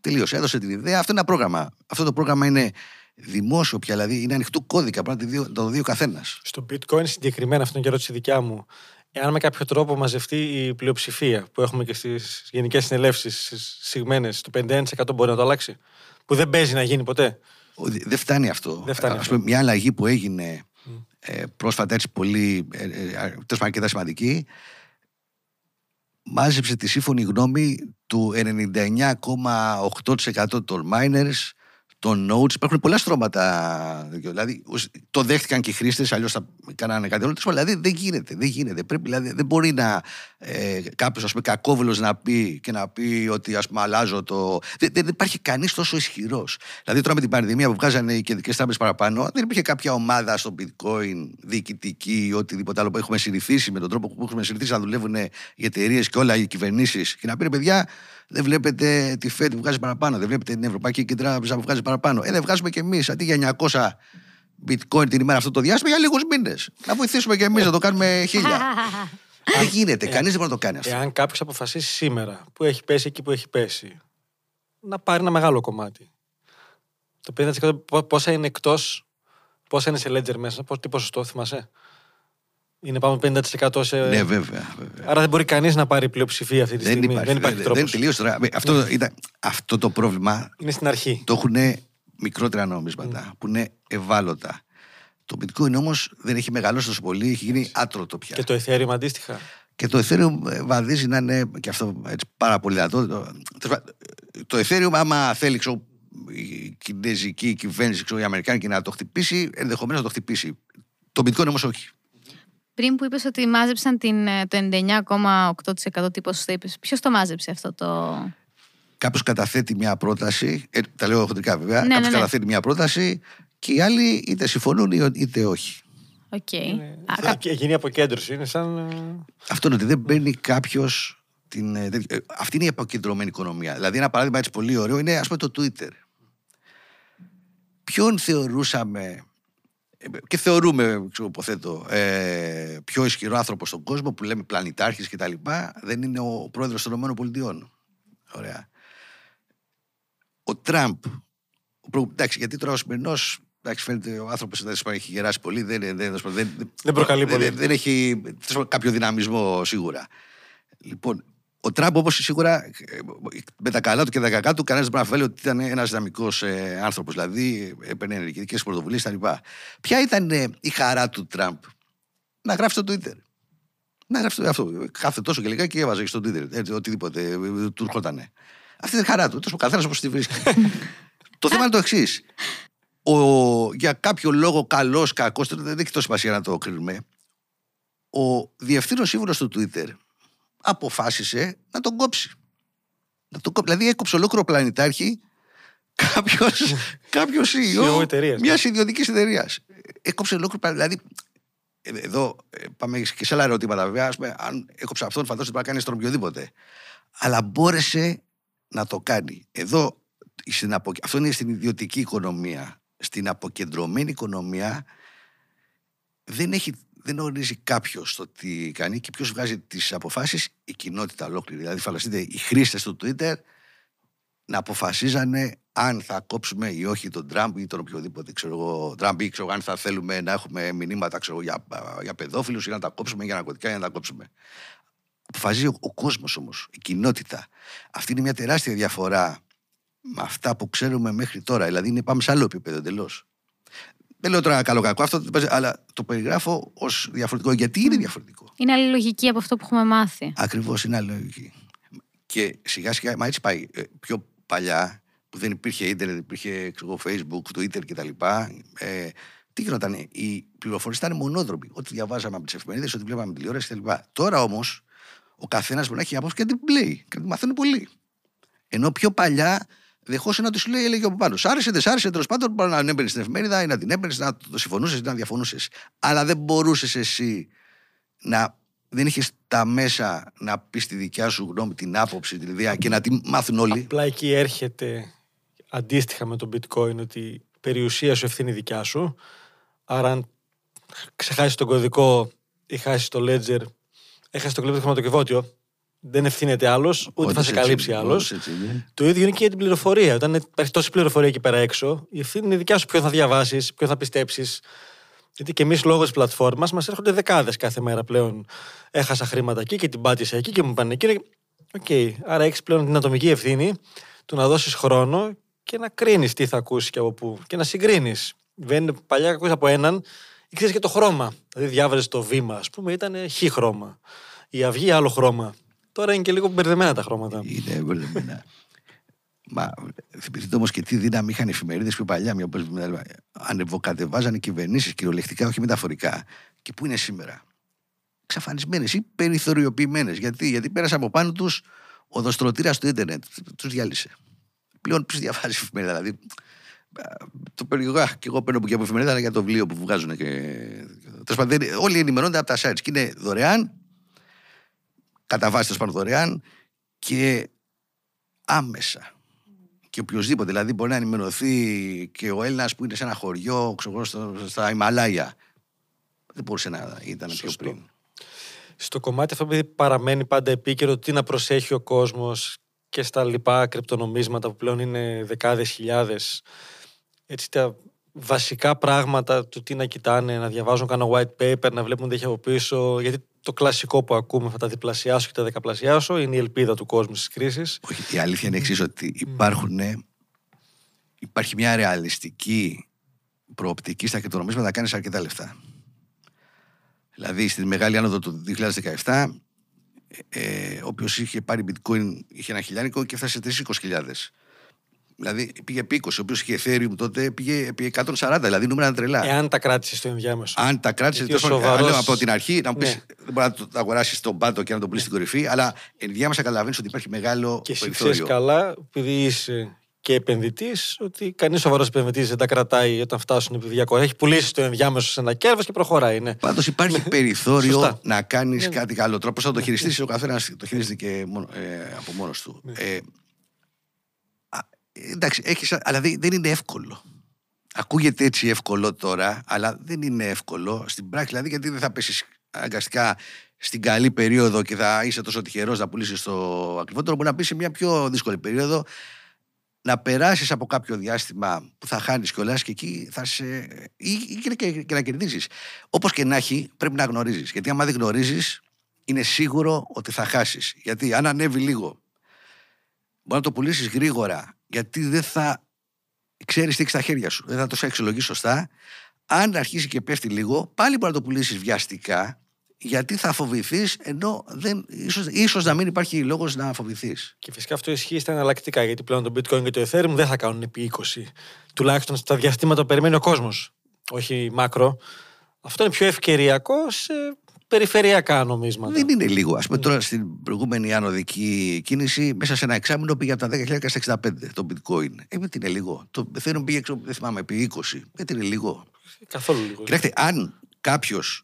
τελείως έδωσε την ιδέα αυτό είναι ένα πρόγραμμα αυτό το πρόγραμμα είναι δημόσιο πια δηλαδή είναι ανοιχτού κώδικα πρέπει να το δει- το δει ο καθένας Στο bitcoin συγκεκριμένα, αυτό είναι και ερώτηση δικιά μου. Εάν με κάποιο τρόπο μαζευτεί η πλειοψηφία που έχουμε και στις γενικές συνελεύσεις συγμένες, το 51% μπορεί να το αλλάξει; Που δεν παίζει να γίνει ποτέ; Ο- δε- Δεν φτάνει αυτό. Δεν φτάνει Ας αυτό. πούμε, μια αλλαγή που έγινε ε, πρόσφατα έτσι πολύ, ε, ε, τέλος πάντων αρκετά σημαντική, μάζεψε τη σύμφωνη γνώμη του 99,8% των miners, των nodes. Υπάρχουν πολλά στρώματα. Δηλαδή, ουσ- το δέχτηκαν και οι χρήστες, αλλιώς θα κάνανε κάτι άλλο. Τέλος πάντων, Δηλαδή, δεν γίνεται. Δεν γίνεται. Πρέπει, δηλαδή, δεν μπορεί να ε, κάποιος κακόβουλος να πει και να πει ότι ας πούμε, αλλάζω το. Δεν, δεν υπάρχει κανείς τόσο ισχυρός. Δηλαδή, τώρα με την πανδημία που βγάζανε οι κεντρικές τράπεζε παραπάνω, δεν υπήρχε κάποια ομάδα στο bitcoin διοικητική ή οτιδήποτε άλλο που έχουμε συνηθίσει με τον τρόπο που έχουμε συνηθίσει να δουλεύουν οι εταιρείες και όλα οι κυβερνήσεις και να πει ρε παιδιά, δεν βλέπετε τη Fed που βγάζει παραπάνω, δεν βλέπετε την Ευρωπαϊκή Κεντρική Τράπεζα που βγάζει παραπάνω. Ε, δεν βγάζουμε κι εμείς αντί για 900 bitcoin την ημέρα αυτό το διάστημα για λίγους μήνες. Να βοηθήσουμε κι εμείς να το κάνουμε χίλια. δεν γίνεται, κανείς δεν μπορεί να το κάνει αυτό. Εάν κάποιος αποφασίσει σήμερα που έχει πέσει εκεί που έχει πέσει, να πάρει ένα μεγάλο κομμάτι. Το 50% πο- πόσα είναι εκτός, πόσα είναι σε ledger μέσα, πώς- τι ποσοστό θυμάσαι; Είναι πάνω από 50% σε. Ναι, βέβαια. βέβαια. Άρα δεν μπορεί κανείς να πάρει πλειοψηφία αυτή τη Δεν στιγμή. υπάρχει, δεν υπάρχει δεν, τρόπος. δεν τελείωσε τώρα. Αυτό, ήταν, αυτό το πρόβλημα Είναι στην αρχή. το έχουν μικρότερα νομίσματα που είναι ευάλωτα. Το bitcoin όμως δεν έχει μεγαλώσει τόσο πολύ, έχει γίνει άτρωτο πια. Και το Ethereum αντίστοιχα. Και το Ethereum ε, βαδίζει να είναι και αυτό έτσι, πάρα πολύ δυνατό. Το, τέλος πάντων, το Ethereum, άμα θέλει ξέρω, η κινέζικη κυβέρνηση, ξέρω, η Αμερικάνικη να το χτυπήσει, ενδεχομένως να το χτυπήσει. Το bitcoin όμως όχι. Πριν που είπες ότι μάζεψαν την, ε, το 99,8% τι ποσοστό είπες, ποιος το μάζεψε αυτό το... Κάποιος καταθέτει μια πρόταση, ε, τα λέω χοντρικά βέβαια, Ναι, κάποιος ναι, ναι. καταθέτει μια πρόταση και οι άλλοι είτε συμφωνούν ή- είτε όχι. Οκ. Είναι- Α, θα κα- και- γίνει αποκέντρωση. Είναι σαν. ε, Αυτό είναι ότι δεν παίρνει κάποιος. Την, ε, τέτοια- ε, αυτή είναι η αποκεντρωμένη οικονομία. Δηλαδή, ένα παράδειγμα έτσι πολύ ωραίο είναι ας πούμε το Twitter. Ποιον θεωρούσαμε ε, και θεωρούμε, ξέρω, υποθέτω, ε, πιο ισχυρό άνθρωπο στον κόσμο που λέμε πλανητάρχης και τα λοιπά, δεν είναι ο πρόεδρος των ΗΠΑ. Ωραία. Ο Τραμπ, ο προ- εντάξει, γιατί τώρα ο σημερινός, εντάξει, φαίνεται ο άνθρωπος δεν έχει γεράσει πολύ, δεν, δεν, δεν, δεν, Δεν προκαλεί δεν- πολύ. δεν- δεν έχει τέλος πάντων, κάποιο δυναμισμό σίγουρα. Λοιπόν, ο Τραμπ όμω σίγουρα ε, με τα καλά του και τα κακά του, κανένας δεν μπορεί να αμφιβάλλει ότι ήταν ένας δυναμικός ε, άνθρωπος. Δηλαδή, έπαιρνε ενεργητικές πρωτοβουλίες κτλ. Ποια ήταν ε, η χαρά του Τραμπ; Να γράφει στο Twitter. Να γράφει το- αυτό. Κάθε τόσο και λιγάκι και έβαζε στο Twitter. Έτσι, οτιδήποτε ε, του έρχονταν. Αυτή είναι η χαρά του. Τόσο ο καθένας όπως τη βρίσκει. το θέμα είναι το εξής. Για κάποιο λόγο, καλός, κακός, δεν έχει τόση σημασία να το κρίνουμε. ο διευθύνων σύμβουλος του Twitter αποφάσισε να τον κόψει. Να τον κόψει. Δηλαδή έκοψε ολόκληρο πλανητάρχη κάποιο κάποιος CEO μιας ιδιωτικής εταιρείας. Έκοψε ολόκληρο πλανητάρχη. Δηλαδή, ε, εδώ ε, πάμε και σε άλλα ερωτήματα βέβαια. Ας πούμε, αν έκοψε αυτόν, φαντάζομαι ότι μπορεί να κάνει στον οποιοδήποτε. Αλλά μπόρεσε να το κάνει. Εδώ, στην απο... αυτό είναι στην ιδιωτική οικονομία. Στην αποκεντρωμένη οικονομία δεν, έχει, δεν ορίζει κάποιος το τι κάνει και ποιος βγάζει τις αποφάσεις, η κοινότητα ολόκληρη. Δηλαδή, φανταστείτε, οι χρήστες του Twitter να αποφασίζανε αν θα κόψουμε ή όχι τον Τραμπ ή τον οποιοδήποτε ξέρω εγώ, Τραμπ ή ξέρω, αν θα θέλουμε να έχουμε μηνύματα ξέρω, για, για παιδόφιλους ή να τα κόψουμε για ναρκωτικά ή να τα κόψουμε. Αποφασίζει ο, ο κόσμος όμως, η κοινότητα. Αυτή είναι μια τεράστια διαφορά με αυτά που ξέρουμε μέχρι τώρα. Δηλαδή είναι, πάμε σε άλλο επίπεδο εντελώς. Δεν λέω τώρα καλό κακό αυτό, αλλά το περιγράφω ως διαφορετικό. Γιατί είναι διαφορετικό; Είναι άλλη λογική από αυτό που έχουμε μάθει. Ακριβώς είναι άλλη λογική. Και σιγά σιγά, μα έτσι πάει. Ε, πιο παλιά, που δεν υπήρχε ίντερνετ, υπήρχε ξέρω, Facebook, Twitter κτλ. Ε, τι γινόταν, οι πληροφορίες ήταν μονόδρομοι. Ό,τι διαβάζαμε από τις εφημερίδες, ό,τι βλέπαμε τηλεόραση κτλ. Τώρα όμως, ο καθένας μπορεί να έχει άποψη και την πλέει. Και την μαθαίνουν πολύ. Ενώ πιο παλιά δεχόσαι να του λέει, έλεγε από πάνω. Σ' άρεσε, δεν σ' άρεσε, τέλος πάντων μπορεί να έμπαινες στην εφημερίδα ή να την έμπαινες, να το συμφωνούσες ή να διαφωνούσες. Αλλά δεν μπορούσες εσύ να. Δεν είχες τα μέσα να πεις τη δικιά σου γνώμη, την άποψη, την ιδέα και να τη μάθουν όλοι. Απλά εκεί έρχεται αντίστοιχα με το bitcoin ότι περιουσία σου ευθύνη δικιά σου. Άρα αν ξεχάσεις τον κωδικό ή χάσεις το ledger, έχασες το κλειδί χρηματοκιβώτιο, δεν ευθύνεται άλλος, ούτε θα σε καλύψει άλλος. Το ίδιο είναι και για την πληροφορία. Όταν υπάρχει τόση πληροφορία εκεί πέρα έξω, η ευθύνη είναι δικιά σου ποιον θα διαβάσεις, ποιον θα πιστέψεις. Γιατί και εμείς λόγω της πλατφόρμας μας έρχονται δεκάδες κάθε μέρα πλέον. Έχασα χρήματα εκεί και την πάτησα εκεί και μου πάνε εκεί. OK, okay. άρα έχεις πλέον την ατομική ευθύνη του να δώσεις χρόνο και να κρίνεις τι θα ακούσεις και από πού και να συγκρίνεις. Δεν παλιά ακούσει από έναν, ήξερε και το χρώμα. Δηλαδή διάβαζες το βήμα, ας πούμε, ήταν χ χρώμα. Η αυγή άλλο χρώμα. Τώρα είναι και λίγο μπερδεμένα τα χρώματα. Είναι μπερδεμένα. Μα θυμηθείτε όμως και τι δύναμη είχαν οι εφημερίδες πιο παλιά. Μια ανεβοκατεβάζανε κυβερνήσεις κυριολεκτικά, όχι μεταφορικά. Και πού είναι σήμερα; Ξαφανισμένε ή περιθωριοποιημένες. Γιατί, Γιατί πέρασε από πάνω τους ο δοστρωτήρας του ίντερνετ. Τους διάλυσε πλέον ποιος διαβάζει εφημερίδα. Δηλαδή, το περιγράφω και εγώ παίρνω και από εφημερίδα για το βιβλίο που βγάζουν. Και... Όλοι ενημερώνονται από τα sites και είναι δωρεάν, κατά βάση πάνω δωρεάν και άμεσα. Και οποιοδήποτε, δηλαδή μπορεί να ενημερωθεί και ο Έλληνας που είναι σε ένα χωριό, ξέρω, στα Ιμαλάια. Δεν μπορούσε να ήταν πιο πριν. Στο κομμάτι αυτό, επειδή παραμένει πάντα επίκαιρο, τι να προσέχει ο κόσμος και στα λοιπά κρυπτονομίσματα που πλέον είναι δεκάδες χιλιάδες έτσι τα βασικά πράγματα του τι να κοιτάνε, να διαβάζουν κάνα white paper, να βλέπουν τι έχει από πίσω γιατί το κλασικό που ακούμε θα τα διπλασιάσω και τα δεκαπλασιάσω είναι η ελπίδα του κόσμου στις κρίσεις Όχι, η αλήθεια είναι εξής ότι υπάρχουν υπάρχει μια ρεαλιστική προοπτική στα κρυπτονομίσματα να κάνεις αρκετά λεφτά Δηλαδή στην μεγάλη άνοδο του 2017 ε, όποιο είχε πάρει bitcoin είχε ένα χιλιάρικο και έφτασε σε 20.000. Δηλαδή πήγε επί 20. Ο οποίος είχε Ethereum τότε πήγε επί 140. Δηλαδή νούμερα είναι τρελά. Εάν τα κράτησε στο ενδιάμεσο. Αν τα κράτησε. τόσο σοβαρός... από την αρχή να μου πεις: ναι. Δεν μπορεί να το αγοράσεις στον πάτο και να τον πουλήσεις στην κορυφή. Αλλά ενδιάμεσα καταλαβαίνεις ότι υπάρχει μεγάλο. Και εσύ ξέρεις καλά, επειδή είσαι και επενδυτής, ότι κανείς σοβαρός επενδυτής δεν τα κρατάει όταν φτάσουν επί 200. Έχει πουλήσει το ενδιάμεσο σε ένα κέρδο και προχωράει. Ναι. Πάντως υπάρχει ναι. περιθώριο να κάνεις ναι. κάτι άλλο. Τρόπος θα το χειριστείς, ο καθένας το χειρίζεται και ε, από μόνος του. Ναι. Ε, εντάξει, έχεις, αλλά δεν είναι εύκολο. Ακούγεται έτσι εύκολο τώρα, αλλά δεν είναι εύκολο στην πράξη. Δηλαδή, γιατί δεν θα πέσεις αναγκαστικά στην καλή περίοδο και θα είσαι τόσο τυχερός να πουλήσεις το ακριβότερο. Μπορεί να πεις σε μια πιο δύσκολη περίοδο να περάσεις από κάποιο διάστημα που θα χάνεις κιόλας και εκεί θα σε. ή, ή και, και, να κερδίσει. Όπως και να έχει, πρέπει να γνωρίζεις. Γιατί άμα δεν γνωρίζεις, είναι σίγουρο ότι θα χάσεις. Γιατί αν ανέβει λίγο, μπορεί να το πουλήσεις γρήγορα, γιατί δεν θα ξέρεις τι έχει στα χέρια σου. Δεν θα το αξιολογήσει σωστά. Αν αρχίσει και πέφτει λίγο, πάλι μπορεί να το πουλήσεις βιαστικά γιατί θα φοβηθείς, ενώ δεν, ίσως, ίσως να μην υπάρχει λόγος να φοβηθείς. Και φυσικά αυτό ισχύει στα εναλλακτικά, γιατί πλέον το Bitcoin και το Ethereum δεν θα κάνουν επί 20. Τουλάχιστον στα διαστήματα που περιμένει ο κόσμος. Όχι μάκρο. Αυτό είναι πιο ευκαιριακό σε περιφερειακά νομίσματα. Δεν είναι λίγο. Α πούμε τώρα στην προηγούμενη ανωδική κίνηση, μέσα σε ένα εξάμεινο πήγε από τα 10.000 στα 65 το bitcoin. Ε, δεν είναι λίγο. Το Ethereum πήγε, έξω, δεν θυμάμαι, επί 20. Δεν είναι λίγο. Καθόλου λίγο. Κοιτάξτε, αν κάποιος.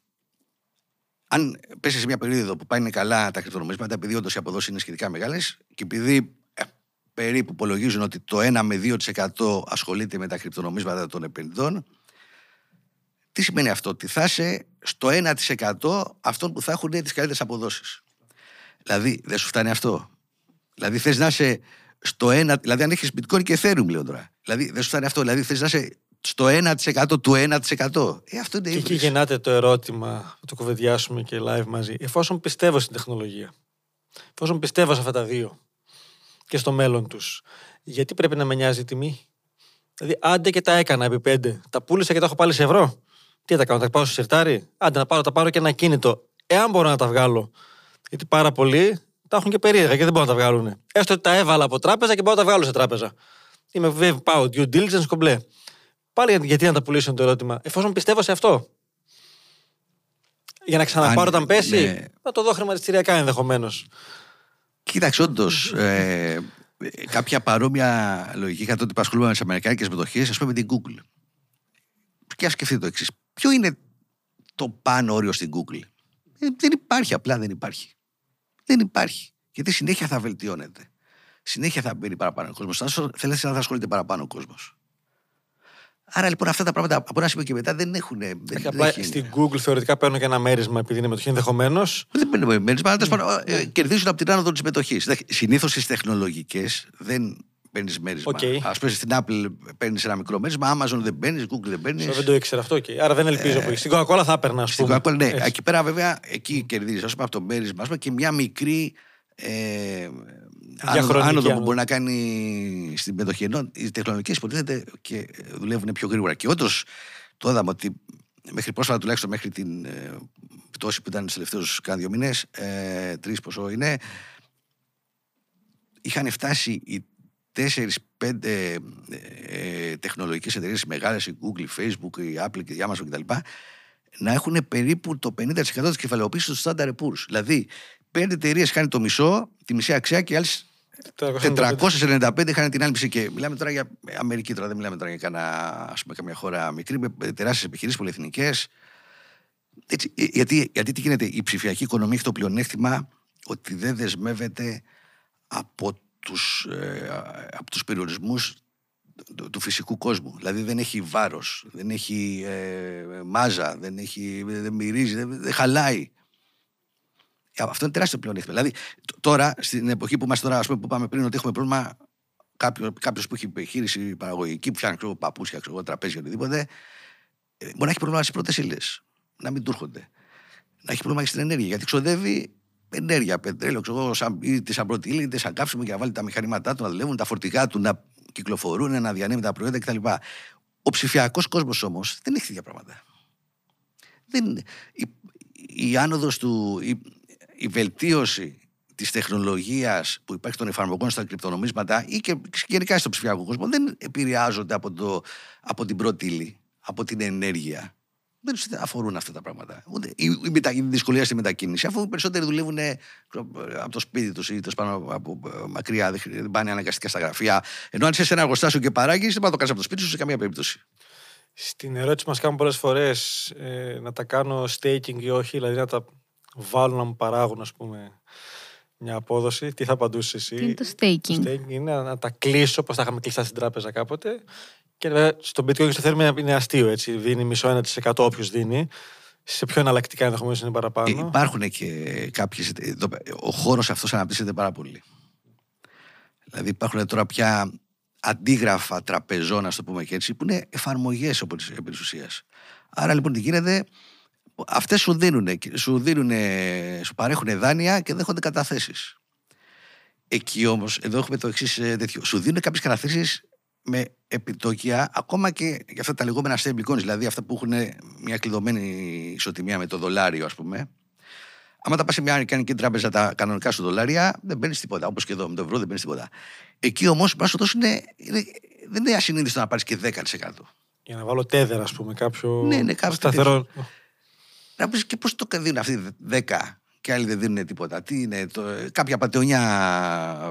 Αν πέσει σε μια περίοδο που πάνε καλά τα κρυπτονομίσματα, επειδή όντως οι αποδόσεις είναι σχετικά μεγάλες και επειδή ε, περίπου υπολογίζουν ότι το 1 με 2% ασχολείται με τα κρυπτονομίσματα των επενδυτών, τι σημαίνει αυτό, ότι θα είσαι στο 1% αυτών που θα έχουν τις καλύτερες αποδόσεις. Δηλαδή, δεν σου φτάνει αυτό; Δηλαδή, θες να είσαι στο 1%, δηλαδή αν έχεις bitcoin και ethereum, λέω τώρα. Δηλαδή, δεν σου φτάνει αυτό; Δηλαδή, θες να είσαι στο 1% του 1%. Ε, αυτό είναι Και εκεί γεννάται το ερώτημα, θα το κουβεντιάσουμε και live μαζί. Εφόσον πιστεύω στην τεχνολογία, εφόσον πιστεύω σε αυτά τα δύο και στο μέλλον τους, γιατί πρέπει να με νοιάζει η τιμή; Δηλαδή, άντε και τα έκανα επί πέντε. Τα πούλησα και τα έχω πάλι σε ευρώ. Τι θα τα κάνω, θα πάω στο σιρτάρι; Άντε να πάρω, τα πάρω και ένα κίνητο. Εάν μπορώ να τα βγάλω. Γιατί πάρα πολλοί τα έχουν και περίεργα και δεν μπορούν να τα βγάλουν. Έστω ότι τα έβαλα από τράπεζα και μπορώ να τα βγάλω σε τράπεζα. Είμαι βέβαια, πάω due diligence κομπλέ. Πάλι γιατί να τα πουλήσω το ερώτημα, εφόσον πιστεύω σε αυτό. Για να ξαναπάρω όταν πέσει, ναι. να το δω χρηματιστηριακά ενδεχομένως. Κοίταξε, όντως. Ε, κάποια παρόμοια λογική είχα τότε που ασχολούμαι με τις Αμερικάνικες μετοχές, ας πούμε με την Google. Και ας σκεφτείτε το εξής. Ποιο είναι το πάνω όριο στην Google; Ε, δεν υπάρχει, απλά δεν υπάρχει. Δεν υπάρχει. Γιατί συνέχεια θα βελτιώνεται. Συνέχεια θα μπαίνει παραπάνω ο κόσμος. Θέλετε να θα ασχολείται παραπάνω ο κόσμος. Άρα λοιπόν αυτά τα πράγματα από ένα σημείο και μετά δεν έχουν. Δεν, απλά στην Google θεωρητικά παίρνουν και ένα μέρισμα επειδή είναι μετοχή ενδεχομένως. Δεν παίρνουν μέρισμα, αλλά mm. κερδίζουν από την άνοδο της μετοχής. Συνήθως στις τεχνολογικές δεν παίρνεις μέρισμα. Okay. Α πούμε στην Apple παίρνεις ένα μικρό μέρισμα, Amazon δεν παίρνεις, Google δεν παίρνεις. Δεν το ήξερα αυτό. Okay. Άρα δεν ελπίζω. Ε, στην Coca-Cola θα έπαιρνα. Στην Coca-Cola, ναι. Εκεί πέρα βέβαια εκεί κερδίζεις από το μέρισμα και μια μικρή. Ε, άνοδο, άνοδο που μπορεί να κάνει στην μετοχή. Ενώ οι τεχνολογικές υποτίθεται και δουλεύουν πιο γρήγορα. Και όντως το είδαμε ότι μέχρι πρόσφατα τουλάχιστον μέχρι την ε, πτώση που ήταν στους τελευταίους κάνα δύο μήνες, ε, τρεις ποσό είναι, είχαν φτάσει οι τέσσερι-πέντε ε, ε, τεχνολογικές εταιρείες μεγάλες, η Google, η Facebook, η Apple και η Amazon κτλ. να έχουν περίπου το 50% της κεφαλαιοποίησης του Standard Poor's. Δηλαδή, πέντε εταιρείες χάνει το μισό, τη μισή αξία και άλλες 495 είχαν την άλλη μισή. Και μιλάμε τώρα για Αμερική, τώρα δεν μιλάμε τώρα για κανένα, ας πούμε, καμιά χώρα μικρή, με τεράστιες επιχειρήσεις πολυεθνικές. Γιατί, γιατί τι γίνεται, η ψηφιακή οικονομία έχει το πλεονέκτημα ότι δεν δεσμεύεται από τους, ε, από τους περιορισμούς του, φυσικού κόσμου. Δηλαδή δεν έχει βάρος, δεν έχει ε, μάζα, δεν, έχει, δεν μυρίζει, δεν, δεν χαλάει. Ε, αυτό είναι τεράστιο πλεονέκτημα. Δηλαδή, τώρα, στην εποχή που είμαστε τώρα, πούμε, που πάμε πριν, ότι έχουμε πρόβλημα, κάποιο κάποιος που έχει επιχείρηση παραγωγική, που φτιάχνει ξέρω, παπούσια, ξέρω, τραπέζια, οτιδήποτε, ε, μπορεί να έχει πρόβλημα στις πρώτες ύλες. Να μην του έρχονται. Να έχει πρόβλημα στην ενέργεια. Γιατί ξοδεύει ενέργεια, πετρέλαιο, ξέρω, σαν, είτε σαν πρώτη ύλη, είτε σαν κάψιμο και να βάλει τα μηχανήματά του να δουλεύουν, τα φορτηγά του να κυκλοφορούν, να διανύμουν τα προϊόντα κτλ. Ο ψηφιακός κόσμος όμως δεν έχει τέτοια πράγματα. Δεν, η, η άνοδος του, η, η βελτίωση της τεχνολογίας που υπάρχει των εφαρμογών στα κρυπτονομίσματα ή και γενικά στο ψηφιακό κόσμο δεν επηρεάζονται από, το, από την πρώτη ύλη, από την ενέργεια. Δεν τους αφορούν αυτά τα πράγματα. Ούτε η, η, μετα, η δυσκολία στη μετακίνηση, αφού οι περισσότεροι δουλεύουν ε, από το σπίτι τους ή πάνω από ε, μακριά, δεν πάνε αναγκαστικά στα γραφεία. Ενώ αν είσαι σε ένα εργοστάσιο και παράγεις, δεν πάει να το κάνεις από το σπίτι σου σε καμία περίπτωση. Στην ερώτηση μας κάνουν πολλές φορές ε, να τα κάνω staking ή όχι, δηλαδή να τα βάλουν να μου παράγουν, ας πούμε, μια απόδοση. Τι θα απαντούσες εσύ; Τι είναι το staking; Το staking είναι να τα κλείσω, όπως τα είχαμε κλειστά στην τράπεζα κάποτε. Και βέβαια στο bitcoin και στο ethereum είναι αστείο έτσι. Δίνει μισό 1% όποιος δίνει. Σε πιο εναλλακτικά ενδεχομένως είναι παραπάνω. Ε, υπάρχουν και κάποιες. Ο χώρος αυτός αναπτύσσεται πάρα πολύ. Δηλαδή υπάρχουν τώρα πια αντίγραφα τραπεζών, ας το πούμε και έτσι, που είναι εφαρμογές επί της ουσίας. Άρα λοιπόν τι γίνεται, αυτές σου δίνουν, σου, δίνουν, σου παρέχουν δάνεια και δέχονται καταθέσεις. Εκεί όμως, εδώ έχουμε το εξής ε, τέτοιο. Σου δίνουν κάποιες καταθέσεις με επιτόκια ακόμα και για αυτά τα λεγόμενα stablecoins, δηλαδή αυτά που έχουν μια κλειδωμένη ισοτιμία με το δολάριο, ας πούμε. Άμα τα πας σε μια αμερικανική τράπεζα τα κανονικά σου δολάρια, δεν παίρνεις τίποτα. Όπως και εδώ με το ευρώ δεν παίρνεις τίποτα. Εκεί όμως, να σου δώσουν. Δεν είναι ασυνείδητο να πάρεις και 10%. Για να βάλω τέδερα, ας πούμε, κάποιο ναι, ναι, σταθερό. Να πεις και πώς το δίνουν αυτοί 10 και άλλοι δεν δίνουν τίποτα. Τι είναι, το, κάποια πατεωνιά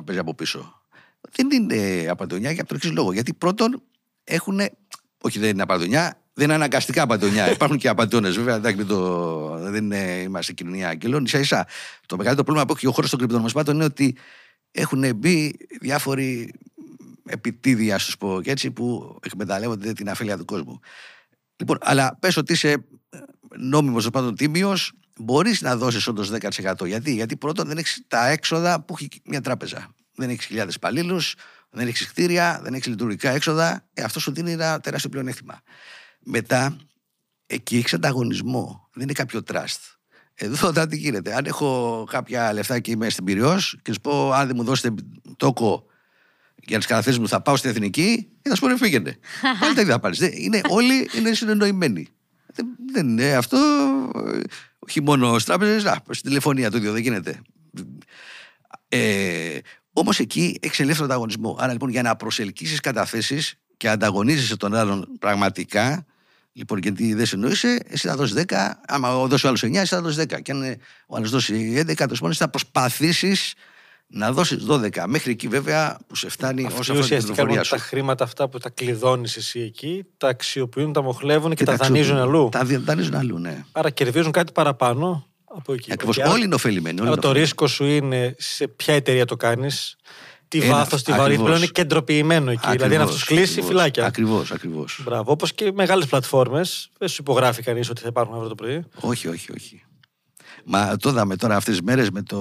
παίζει από πίσω. Δεν είναι απαντονιά για τον εξή λόγο. Γιατί πρώτον έχουν. Όχι, δεν είναι απαντονιά, δεν είναι αναγκαστικά απαντονιά. Υπάρχουν και απαντώνε, βέβαια. Εντάξει, το, δεν είναι, είμαστε κοινωνία αγγελών. σα ίσα. Το μεγαλύτερο πρόβλημα που έχει ο χώρος των κρυπτονομισμάτων είναι ότι έχουν μπει διάφοροι επιτίδια, ας πω και έτσι, που εκμεταλλεύονται την αφέλεια του κόσμου. Λοιπόν, αλλά πες ότι είσαι νόμιμος πάντων τίμιος, μπορείς να δώσεις όντως 10%. Γιατί; Γιατί πρώτον δεν έχεις τα έξοδα που έχει μια τράπεζα. Δεν έχεις χιλιάδες υπαλλήλους, δεν έχεις κτίρια, δεν έχεις λειτουργικά έξοδα. Ε, αυτό σου δίνει ένα τεράστιο πλεονέκτημα. Μετά, εκεί έχεις ανταγωνισμό. Δεν είναι κάποιο τραστ. Εδώ τώρα τι γίνεται. Αν έχω κάποια λεφτά και είμαι στην Πυριό και σου πω, αν δεν μου δώσετε τόκο για τις καταθέσεις μου, θα πάω στην εθνική, και θα σου πούνε φύγετε. Πάλι τα ίδια θα πάρεις. Είναι, όλοι είναι συνεννοημένοι. Δεν, δεν είναι αυτό. Όχι μόνο στις τράπεζες, στην τηλεφωνία το ίδιο δεν γίνεται. Ε, Όμως εκεί έχει ελεύθερο ανταγωνισμός. Άρα λοιπόν για να προσελκύσεις καταθέσεις και ανταγωνίζεσαι τον άλλον πραγματικά, λοιπόν γιατί δεν συνόησε, εσύ θα δώσεις 10, άμα δώσει ο άλλος 9, εσύ θα δώσεις 10. Και αν ο άλλος δώσει 11, το θα προσπαθήσεις να δώσεις 12. Μέχρι εκεί βέβαια που σε φτάνει όσο αυτή την πληροφορία σου. Τα χρήματα αυτά που τα κλειδώνεις εσύ εκεί, τα αξιοποιούν, τα μοχλεύουν και, και τα, τα δανείζουν αλλού. Τα δανείζουν αλλού, ναι. Άρα κερδίζουν κάτι παραπάνω από εκεί. Ακριβώς. Όλοι είναι ωφελημένοι. Αλλά το ρίσκο σου είναι σε ποια εταιρεία το κάνεις, τι βάθος, τι βαρύ. Πλέον είναι κεντροποιημένο εκεί. Ακριβώς, δηλαδή να του κλείσει φυλάκια. Ακριβώς, ακριβώς. Μπράβο. Όπως και μεγάλες πλατφόρμες. Δεν σου υπογράφει κανείς ότι θα υπάρχουν αύριο το πρωί. Όχι, όχι, όχι. Μα το είδαμε τώρα αυτές τις μέρες με το,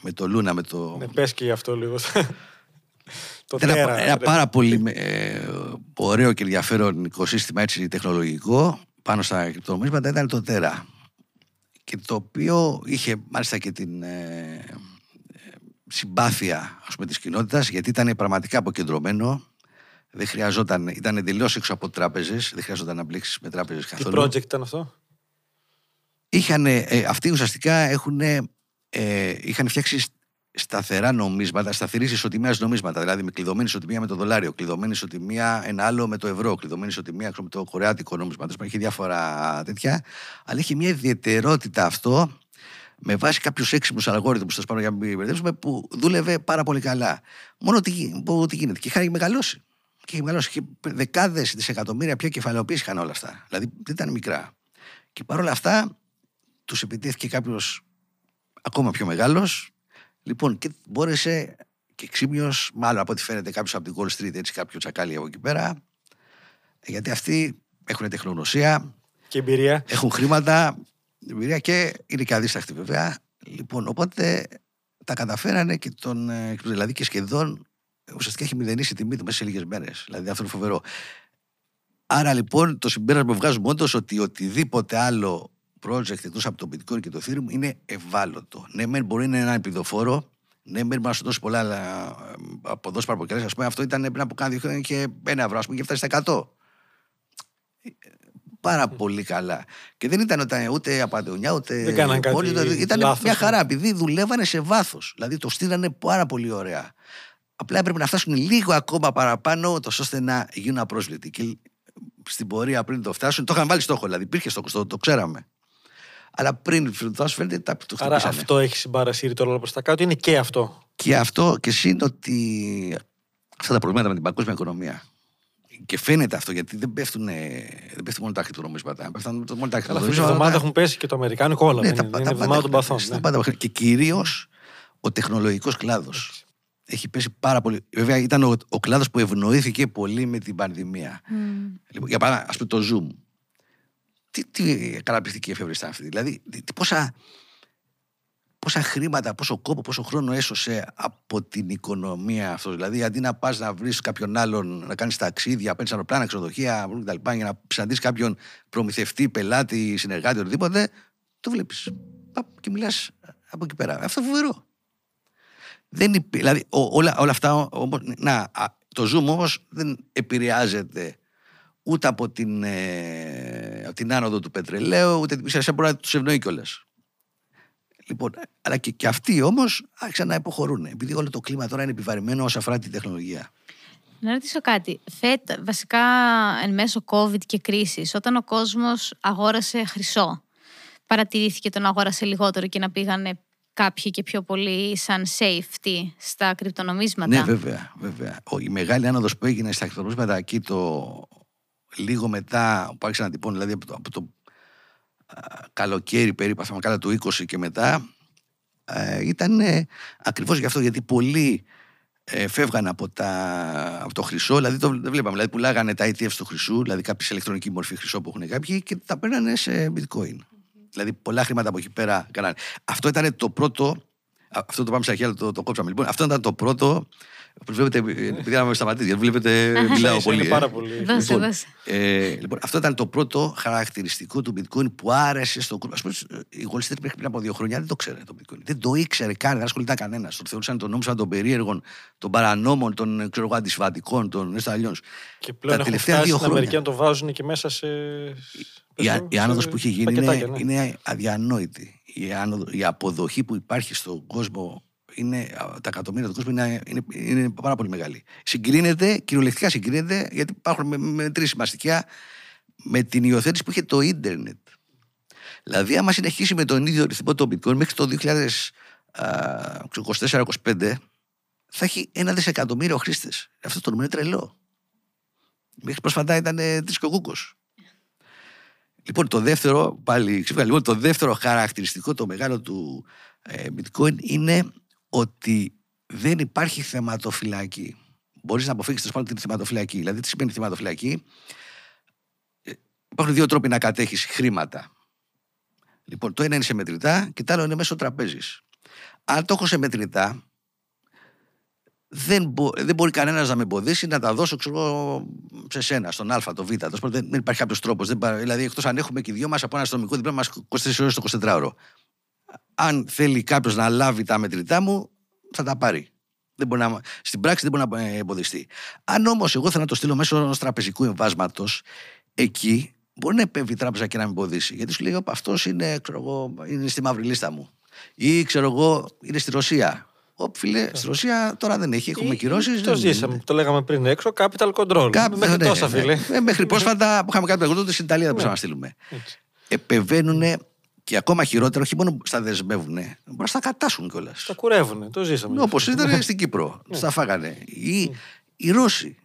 με το Λούνα. Με το... Ναι, πες και γι' αυτό λίγο. το ένα, τέρα, ένα πάρα πολύ ε, ωραίο και ενδιαφέρον οικοσύστημα έτσι, τεχνολογικό πάνω στα κρυπτονομίσματα ήταν το Τέρα και το οποίο είχε μάλιστα και την ε, συμπάθεια ας πούμε, της κοινότητας γιατί ήταν πραγματικά αποκεντρωμένο δεν χρειαζόταν, ήταν εντελώς έξω από τράπεζες, δεν χρειαζόταν να μπλέξεις με τράπεζες καθόλου. Τι project ήταν αυτό, Είχαν, ε, αυτοί ουσιαστικά έχουν, ε, είχαν φτιάξει σταθερά νομίσματα, σταθερής ισοτιμίας νομίσματα. Δηλαδή με κλειδωμένη ισοτιμία με το δολάριο, κλειδωμένη ισοτιμία ένα άλλο με το ευρώ, κλειδωμένη ισοτιμία με το κορεάτικο νόμισμα. Έχει διάφορα τέτοια. Αλλά έχει μια ιδιαιτερότητα αυτό με βάση κάποιους έξυπνους αλγόριθμους, θα σπάνω για να μην μπερδέψουμε, που δούλευε πάρα πολύ καλά. Μόνο τι, που, τι γίνεται. Και είχαν μεγαλώσει. Και είχε μεγαλώσει. Και δεκάδες δισεκατομμύρια πια κεφαλαιοποίηση είχαν όλα αυτά. Δηλαδή δεν ήταν μικρά. Και παρόλα αυτά τους επιτέθηκε κάποιος ακόμα πιο μεγάλος, Λοιπόν, και μπόρεσε και ξύμιο, μάλλον από ό,τι φαίνεται κάποιος από την Wall Street, έτσι κάποιο τσακάλι από εκεί πέρα. Γιατί αυτοί έχουν τεχνογνωσία. Και εμπειρία. Έχουν χρήματα, εμπειρία και είναι και αδίστακτοι βέβαια. Λοιπόν, οπότε τα καταφέρανε και τον. Ε, δηλαδή και σχεδόν ουσιαστικά έχει μηδενίσει τιμή του μέσα σε λίγες μέρες. Δηλαδή αυτό είναι φοβερό. Άρα λοιπόν το συμπέρασμα που βγάζουμε όντως ότι οτιδήποτε άλλο project εκτός από το Bitcoin και το Ethereum είναι ευάλωτο. Ναι, μεν μπορεί να είναι ένα επιδοφόρο, ναι, μεν μπορεί να σου δώσει πολλά αλλά, αποδόσεις παραποκαιρέ. Α πούμε, αυτό ήταν πριν από κάνα δύο χρόνια και ένα ευρώ, ας πούμε, και φτάσει στα 100. Πάρα πολύ καλά. Και δεν ήταν ούτε απαντεωνιά, ούτε. Δεν κάναν κάτι. ήταν λάθος, μια χαρά, επειδή δουλεύανε σε βάθος. Δηλαδή το στείλανε πάρα πολύ ωραία. Απλά έπρεπε να φτάσουν λίγο ακόμα παραπάνω, τόσο ώστε να γίνουν απρόσβλητοι. Και στην πορεία πριν το φτάσουν, το είχαν βάλει στόχο, δηλαδή υπήρχε στόχος, το, το ξέραμε. Αλλά πριν φτάσει φαίνεται τα το Άρα αυτό έχει συμπαρασύρει το ρόλο προς τα κάτω, είναι και αυτό. Και αυτό και εσύ ότι αυτά τα προβλήματα με την παγκόσμια οικονομία. Και φαίνεται αυτό γιατί δεν πέφτουν, δεν πέφτουν μόνο τα κρυπτονομίσματα. Πέφτουν μόνο τα κρυπτονομίσματα. Αυτή τη εβδομάδα έχουν πέσει και το Αμερικάνικο όλα. Ναι, είναι τα, είναι εβδομάδα των παθών. Ναι. Και κυρίως ο τεχνολογικός κλάδος. Έχει πέσει πάρα πολύ. Βέβαια, ήταν ο, ο κλάδος που ευνοήθηκε πολύ με την πανδημία. Mm. Λοιπόν, για παράδειγμα, ας πούμε το Zoom τι, τι καταπληκτική εφεύρεση ήταν αυτή. Δηλαδή, τι, πόσα, πόσα χρήματα, πόσο κόπο, πόσο χρόνο έσωσε από την οικονομία αυτός. Δηλαδή, αντί να πας να βρεις κάποιον άλλον, να κάνεις ταξίδια, παίρνεις αεροπλάνα, ξενοδοχεία κτλ. για να συναντήσεις κάποιον προμηθευτή, πελάτη, συνεργάτη, οτιδήποτε, το βλέπεις. Και μιλάς από εκεί πέρα. Αυτό φοβερό. Δεν υπή, δηλαδή, όλα, όλα αυτά όμως, να, το Zoom όμως δεν επηρεάζεται ούτε από την, ε, από την άνοδο του πετρελαίου, ούτε την πισιά μπορεί να τους ευνοεί κιόλας. Λοιπόν, αλλά και, και αυτοί όμως άρχισαν να υποχωρούν. Επειδή όλο το κλίμα τώρα είναι επιβαρημένο όσον αφορά την τεχνολογία. Να ρωτήσω κάτι. Φέτ, βασικά εν μέσω COVID και κρίσης, όταν ο κόσμος αγόρασε χρυσό, παρατηρήθηκε τον αγόρασε λιγότερο και να πήγανε κάποιοι και πιο πολύ σαν safety στα κρυπτονομίσματα; Ναι, βέβαια. βέβαια. Η μεγάλη άνοδος που έγινε στα κρυπτονομίσματα εκεί το λίγο μετά που άρχισαν να τυπώνουν, δηλαδή από το, από το καλοκαίρι περίπου, αυτά μακάλα του 20 και μετά, ε, ήταν ε, ακριβώς γι' αυτό, γιατί πολλοί ε, φεύγαν από, τα, από το χρυσό, δηλαδή το βλέπαμε, δηλαδή πουλάγανε τα ETF του χρυσού, δηλαδή κάποιες ηλεκτρονική μορφή χρυσό που έχουν κάποιοι και τα παίρνανε σε bitcoin. Δηλαδή πολλά χρήματα από εκεί πέρα κάνανε. Αυτό ήταν το πρώτο. Αυτό το πάμε στα αρχαία, το, το κόψαμε. Λοιπόν, αυτό ήταν το πρώτο Όπω βλέπετε, επειδή να με σταματήσει, γιατί βλέπετε, μιλάω πολύ. Είναι πάρα πολύ. Λοιπόν, ε, λοιπόν, αυτό ήταν το πρώτο χαρακτηριστικό του bitcoin που άρεσε στον κόσμο. Α πούμε, η Wall μέχρι πριν από δύο χρόνια δεν το ξέρει το bitcoin. Δεν το ήξερε καν, δεν ασχολείται κανένας. Το θεωρούσαν τον νόμισμα των περίεργων, των παρανόμων, των ξέρω, αντισυμβατικών, των αλλιώς. Και πλέον τα τελευταία δύο χρόνια. Αμερικοί να το βάζουν και μέσα σε. Η, η άνοδος που έχει γίνει είναι, ναι. είναι αδιανόητη. Η, άνοδο, η αποδοχή που υπάρχει στον κόσμο είναι, τα εκατομμύρια του κόσμου είναι, είναι, είναι πάρα πολύ μεγάλη. Συγκρίνεται, κυριολεκτικά συγκρίνεται, γιατί υπάρχουν με, με τρει σημαστικά με την υιοθέτηση που είχε το ίντερνετ. Δηλαδή, άμα συνεχίσει με τον ίδιο ρυθμό το bitcoin μέχρι το 2024-2025, θα έχει ένα δισεκατομμύριο χρήστες. Αυτό το νούμερο είναι τρελό. Μέχρι πρόσφατα ήταν τρει και Λοιπόν, το δεύτερο, πάλι λοιπόν, το δεύτερο χαρακτηριστικό, το μεγάλο του ε, bitcoin είναι ότι δεν υπάρχει θεματοφυλακή. Μπορείς να αποφύγεις τέλος την θεματοφυλακή. Δηλαδή, τι σημαίνει θεματοφυλακή; Ε, υπάρχουν δύο τρόποι να κατέχεις χρήματα. Λοιπόν, το ένα είναι σε μετρητά και το άλλο είναι μέσω τραπέζης. Αν το έχω σε μετρητά, δεν, μπο, δεν μπορεί κανένας να με εμποδίσει να τα δώσω ξέρω, σε σένα, στον Α, το Β. Δεν, δεν υπάρχει κάποιος τρόπος. Δηλαδή, εκτός αν έχουμε και οι δυο μας από ένα αστυνομικό διπλώμα, μας 24 ώρες το 24ωρο αν θέλει κάποιος να λάβει τα μετρητά μου, θα τα πάρει. Δεν μπορεί να, στην πράξη δεν μπορεί να εμποδιστεί. Αν όμως εγώ θέλω να το στείλω μέσω ενό τραπεζικού εμβάσματος, εκεί μπορεί να επέμβει η τράπεζα και να με εμποδίσει. Γιατί σου λέει, αυτός είναι, είναι στη μαύρη λίστα μου. Ή ξέρω εγώ, είναι στη Ρωσία. Ω, φίλε, στη Ρωσία τώρα δεν έχει. Έχουμε κυρώσεις. Το ζήσαμε. Το λέγαμε πριν έξω. Capital control. Κά... Μέχρι ναι, τόσα, ναι, φίλε. Ναι. Μέχρι πρόσφατα που είχαμε κάτι περισσότερο στην Ιταλία δεν μπορούσαμε να στείλουμε. Επεβαίνουν και ακόμα χειρότερα, όχι μόνο στα δεσμεύουν, μπορεί να στα κατάσουν κιόλας. Τα κουρεύουν, το ζήσαμε. Όπως ήταν στην Κύπρο. Ναι. τα φάγανε. Ή ναι. οι Ρώσοι.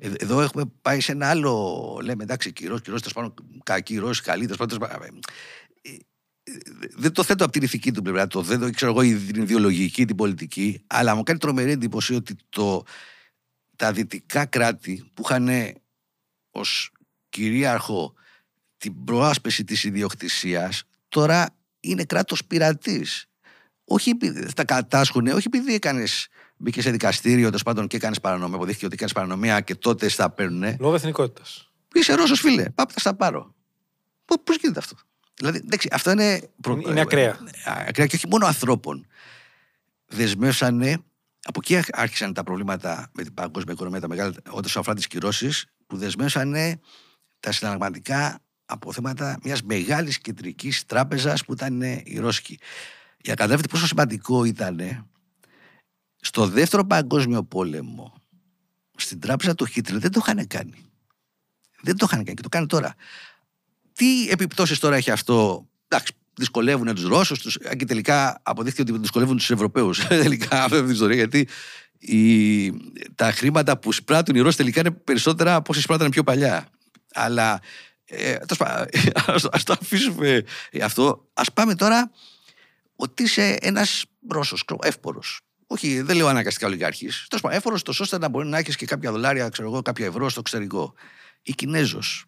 Ε, εδώ έχουμε πάει σε ένα άλλο. Λέμε εντάξει, κυρό, κυρό, τέλος πάντων, κακή Ρώσοι, καλή, τέλος πάντων. Ε, ε, δεν το θέτω από την ηθική του πλευρά, το θέτω, ξέρω εγώ, την ιδεολογική, την πολιτική, αλλά μου κάνει τρομερή εντύπωση ότι το, τα δυτικά κράτη που είχαν ως κυρίαρχο την προάσπιση της ιδιοκτησίας τώρα είναι κράτος πειρατής. Όχι επειδή τα κατάσχουν, όχι επειδή έκανες. Μπήκες σε δικαστήριο τέλος πάντων και έκανες παρανομία. Αποδείχθηκε ότι έκανες παρανομία και τότε στα παίρνουν. Λόγω εθνικότητας. Είσαι Ρώσος, φίλε. Πάμε, θα στα πάρω. Πώς γίνεται αυτό; Δηλαδή, εντάξει, αυτό είναι. Είναι ακραία. Ακραία και όχι μόνο ανθρώπων. Δεσμεύσανε. Από εκεί άρχισαν τα προβλήματα με την παγκόσμια οικονομία, τα μεγάλα, όταν σου αφορά τις κυρώσεις, που δεσμεύσανε τα συναλλαγματικά από θέματα μιας μεγάλης κεντρικής τράπεζας που ήταν η Ρώσικη. Για να καταλάβετε πόσο σημαντικό ήταν στο δεύτερο παγκόσμιο πόλεμο στην τράπεζα του Χίτλερ δεν το είχαν κάνει. Δεν το είχαν κάνει και το κάνουν τώρα. Τι επιπτώσεις τώρα έχει αυτό; Εντάξει, δυσκολεύουν τους Ρώσους, αν και τελικά αποδείχθηκε ότι δυσκολεύουν τους Ευρωπαίους. τελικά αυτή την ιστορία, γιατί οι, τα χρήματα που σπράττουν οι Ρώσοι τελικά είναι περισσότερα από όσοι σπράττουν πιο παλιά. Αλλά ε, ας το αφήσουμε αυτό. Ας πάμε τώρα ότι είσαι ένας Ρώσος, εύπορος. Όχι, δεν λέω αναγκαστικά ολιγάρχης. Τέλος πάντων, εύπορος τόσο ώστε να μπορεί να έχεις και κάποια δολάρια, ξέρω εγώ, κάποια ευρώ στο εξωτερικό. Ή Κινέζος,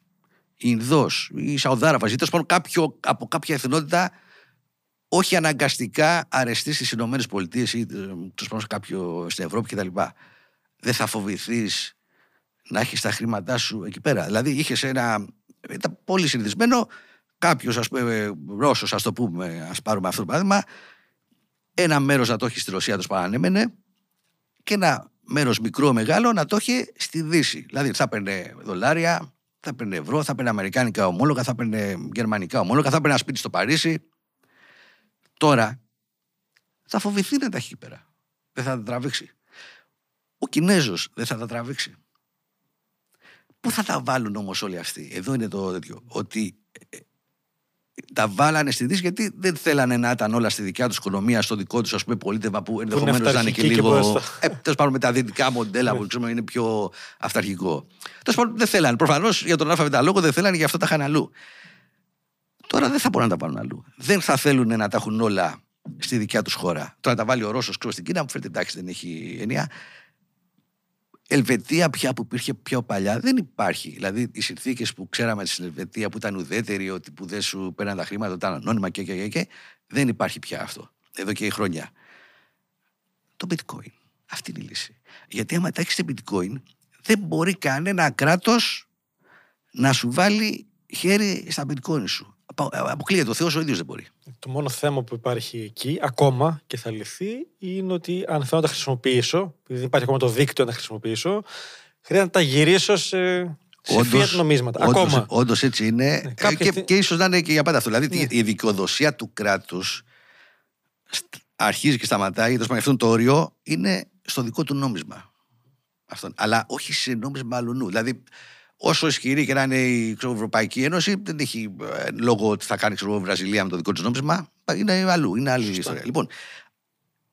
ή Ινδός, ή Σαουδάραβα, ή τέλος πάντων κάποιο, από κάποια εθνότητα, όχι αναγκαστικά αρεστή στις Ηνωμένες Πολιτείες ή τέλος πάντων κάποιο στην Ευρώπη κτλ. Δεν θα φοβηθείς να έχεις τα χρήματά σου εκεί πέρα. Δηλαδή, είχες ένα ήταν πολύ συνηθισμένο κάποιος, ας πούμε, Ρώσος, ας το πούμε, ας πάρουμε αυτό το παράδειγμα, ένα μέρος να το έχει στη Ρωσία, το παρανέμενε, και ένα μέρος μικρό μεγάλο να το έχει στη Δύση. Δηλαδή θα έπαιρνε δολάρια, θα έπαιρνε ευρώ, θα έπαιρνε αμερικάνικα ομόλογα, θα έπαιρνε γερμανικά ομόλογα, θα έπαιρνε ένα σπίτι στο Παρίσι. Τώρα θα φοβηθεί να τα έχει πέρα. Δεν θα τα τραβήξει. Ο Κινέζος δεν θα τα τραβήξει. Πού θα τα βάλουν όμως όλοι αυτοί; Εδώ είναι το τέτοιο. Ότι ε, τα βάλανε στη Δύση γιατί δεν θέλανε να ήταν όλα στη δικιά τους οικονομία, στο δικό τους ας πούμε πολίτευμα που ενδεχομένως να είναι και λίγο. Ε, Τέλος πάντων με τα δυτικά μοντέλα που ξέρουμε είναι πιο αυταρχικό. Τέλος πάντων δεν θέλανε. Προφανώς για τον ΑΒ λόγο δεν θέλανε, γι' αυτό τα είχαν αλλού. Τώρα δεν θα μπορούν να τα πάρουν αλλού. Δεν θα θέλουν να τα έχουν όλα στη δικιά τους χώρα. Τώρα να τα βάλει ο Ρώσος στην Κίνα, μου φαίνεται εντάξει, δεν έχει εννοία. Ελβετία πια που υπήρχε πιο παλιά δεν υπάρχει. Δηλαδή οι συνθήκες που ξέραμε στην Ελβετία που ήταν ουδέτερη, ότι που δεν σου παίρναν τα χρήματα, ήταν ανώνυμα και, και, και, και δεν υπάρχει πια αυτό. Εδώ και χρόνια. Το bitcoin. Αυτή είναι η λύση. Γιατί άμα τα έχεις bitcoin, δεν μπορεί κανένα κράτος να σου βάλει χέρι στα bitcoin σου. Αποκλείεται. Ο Θεός ο ίδιος δεν μπορεί. Το μόνο θέμα που υπάρχει εκεί, ακόμα και θα λυθεί, είναι ότι αν θέλω να τα χρησιμοποιήσω, επειδή δεν υπάρχει ακόμα το δίκτυο να τα χρησιμοποιήσω, χρειάζεται να τα γυρίσω σε, σε όντως, νομίσματα. Όντως, ακόμα. Όντως έτσι είναι. Ναι, ε, και, και ίσως να είναι και για πάντα αυτό. Δηλαδή ναι. η δικαιοδοσία του κράτους αρχίζει και σταματάει, γιατί αυτό το όριο είναι στο δικό του νόμισμα. Αυτό. Αλλά όχι σε νόμισμα αλλού. Δηλαδή όσο ισχυρή και να είναι η Ευρωπαϊκή Ένωση, δεν έχει ε, λόγο ότι θα κάνει ξέρω, Βραζιλία με το δικό της νόμισμα. Είναι αλλού, είναι άλλη ιστορία. Λοιπόν,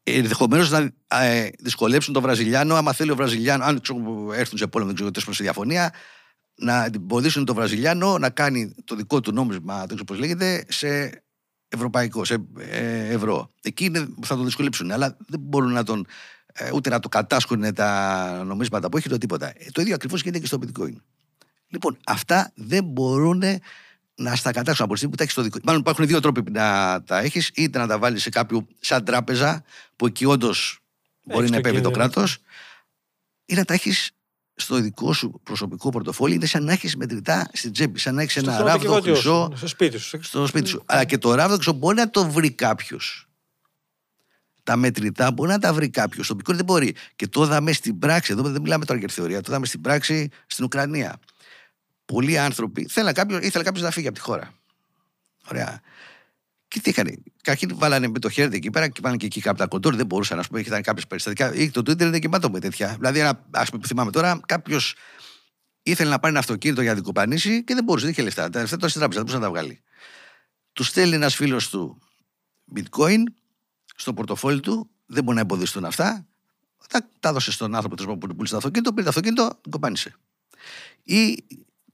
ενδεχομένως να ε, δυσκολέψουν τον Βραζιλιάνο, άμα θέλει ο Βραζιλιάνο, αν ξέρω, έρθουν σε πόλεμο, δεν ξέρω τι σε διαφωνία, να εμποδίσουν τον Βραζιλιάνο να κάνει το δικό του νόμισμα, δεν ξέρω πώς λέγεται, σε ευρωπαϊκό, σε ε, ευρώ. Εκεί είναι, θα τον δυσκολέψουν, αλλά δεν μπορούν να τον. Ε, ούτε να το κατάσχουν τα νομίσματα που έχει, το τίποτα. Ε, το ίδιο ακριβώς γίνεται και στο bitcoin. Λοιπόν, αυτά δεν μπορούν να στα κατάξουν από τη στιγμή που τα έχεις στο δικό. Μάλλον υπάρχουν δύο τρόποι να τα έχεις, είτε να τα βάλεις σε κάποιο σαν τράπεζα, που εκεί όντως μπορεί να επέμβει το κράτος, ή να τα έχεις στο δικό σου προσωπικό πορτοφόλι. Είναι σαν να έχεις μετρητά στην τσέπη, σαν να έχεις ένα ράβδο χρυσό στο σπίτι σου. Στο σπίτι σου. Αλλά και το ράβδο χρυσό μπορεί να το βρει κάποιος. Τα μετρητά μπορεί να τα βρει κάποιος. Το πικόρι δεν μπορεί. Και το είδαμε στην πράξη. Εδώ δεν μιλάμε τώρα για θεωρία. Το είδαμε στην πράξη στην Ουκρανία πολλοί άνθρωποι θέλαν κάποιο, ήθελε κάποιος να φύγει από τη χώρα. Ωραία. Και τι έκανε. Καταρχήν βάλανε με το χέρι εκεί πέρα και πάνε και εκεί κάποια κοντόρ. Δεν μπορούσαν, ας πούμε, ήταν κάποιες περιστατικά. Ή το Twitter είναι γεμάτο με τέτοια. Δηλαδή, ας πούμε, θυμάμαι τώρα, κάποιος ήθελε να πάρει ένα αυτοκίνητο για να δικοπανίσει και δεν μπορούσε, δεν είχε λεφτά. Τα λεφτά τώρα στην τράπεζα, δεν μπορούσε να τα βγάλει. Τους στέλνει ένας φίλος του bitcoin στο πορτοφόλι του, δεν μπορεί να εμποδιστούν αυτά. Τα, τα έδωσε στον άνθρωπο που πούλησε το αυτοκίνητο, πήρε το αυτοκίνητο, κοπάνισε. Ή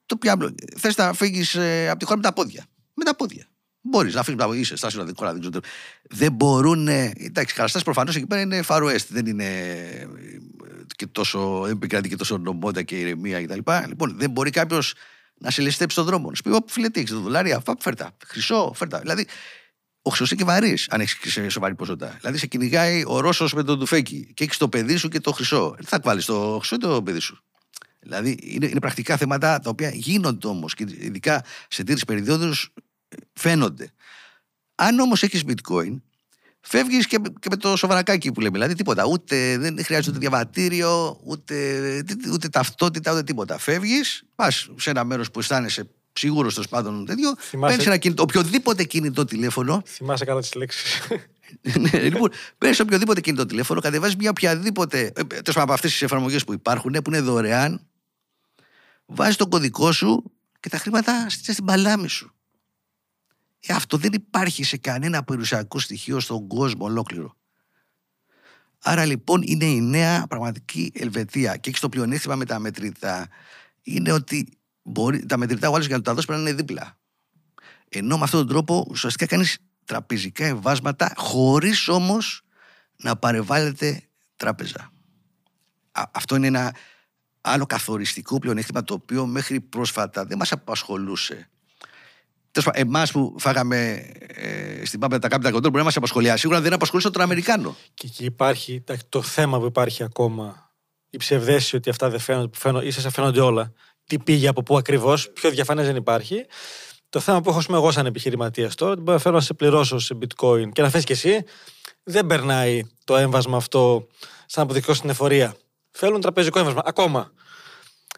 το πιάμπλο. Θες να φύγεις ε, από τη χώρα με τα πόδια. Με τα πόδια. Μπορείς να φύγεις από είσαι στάσιο να δεν ξέρω. Δεν μπορούν. Εντάξει, καταστάσεις προφανώς εκεί πέρα είναι Far West. Δεν είναι ε, και τόσο επικρατεί και τόσο νομόντα και ηρεμία κτλ. Λοιπόν, δεν μπορεί κάποιος να σε ληστέψει στον δρόμο. Να σου πει: Φίλε, τι έχεις δολάρια, φάπ, φέρτα. Χρυσό, φέρτα. Δηλαδή, ο χρυσός είναι και βαρύς, αν έχεις σε σοβαρή ποσότητα. Δηλαδή, σε κυνηγάει ο Ρώσος με τον τουφέκι και έχεις το παιδί σου και το χρυσό. Δεν θα βάλεις το χρυσό ή το παιδί σου. Δηλαδή είναι, είναι πρακτικά θέματα τα οποία γίνονται όμως και ειδικά σε τέτοιε περιόδους φαίνονται. Αν όμως έχεις bitcoin, φεύγεις και, και, με το σοβαρακάκι που λέμε. Δηλαδή τίποτα. Ούτε δεν χρειάζεται ούτε διαβατήριο, ούτε, ούτε ταυτότητα, ούτε τίποτα. Φεύγεις, πας σε ένα μέρος που αισθάνεσαι σίγουρος στο πάντων τέτοιο. Θυμάσαι... ένα κινητό, οποιοδήποτε κινητό τηλέφωνο. Θυμάσαι καλά τις λέξεις. ναι, λοιπόν, παίρνεις οποιοδήποτε κινητό τηλέφωνο, κατεβάζεις μια οποιαδήποτε. Ε, Τέλος από αυτές τις εφαρμογές που υπάρχουν, που είναι δωρεάν, βάζεις τον κωδικό σου και τα χρήματα στείλεις στην παλάμη σου. Ε, αυτό δεν υπάρχει σε κανένα περιουσιακό στοιχείο στον κόσμο ολόκληρο. Άρα λοιπόν είναι η νέα πραγματική Ελβετία και έχει το πλεονέκτημα με τα μετρητά. Είναι ότι μπορεί, τα μετρητά ο άλλος για να τα δώσει πρέπει να είναι δίπλα. Ενώ με αυτόν τον τρόπο ουσιαστικά κάνεις τραπεζικά εμβάσματα χωρίς όμως να παρεβάλλεται τράπεζα. αυτό είναι ένα άλλο καθοριστικό πλεονέκτημα το οποίο μέχρι πρόσφατα δεν μας απασχολούσε. Εμάς που φάγαμε ε, στην Πάμπα τα κάπιτα κοντρόλ μπορεί να μας απασχολεί. Σίγουρα δεν απασχολούσε τον Αμερικάνο. Και εκεί υπάρχει το θέμα που υπάρχει ακόμα. Η ψευδαίσθηση ότι αυτά δεν φαίνονται, που φαίνονται, ίσα φαίνονται όλα. Τι πήγε από πού ακριβώς, πιο διαφανές δεν υπάρχει. Το θέμα που έχω εγώ σαν επιχειρηματίας τώρα, ότι μπορώ να φέρω να σε πληρώσω σε bitcoin και να θες και εσύ, δεν περνάει το έμβασμα αυτό σαν αποδεικτικό στην εφορία. Θέλουν τραπεζικό έμβασμα. Ακόμα.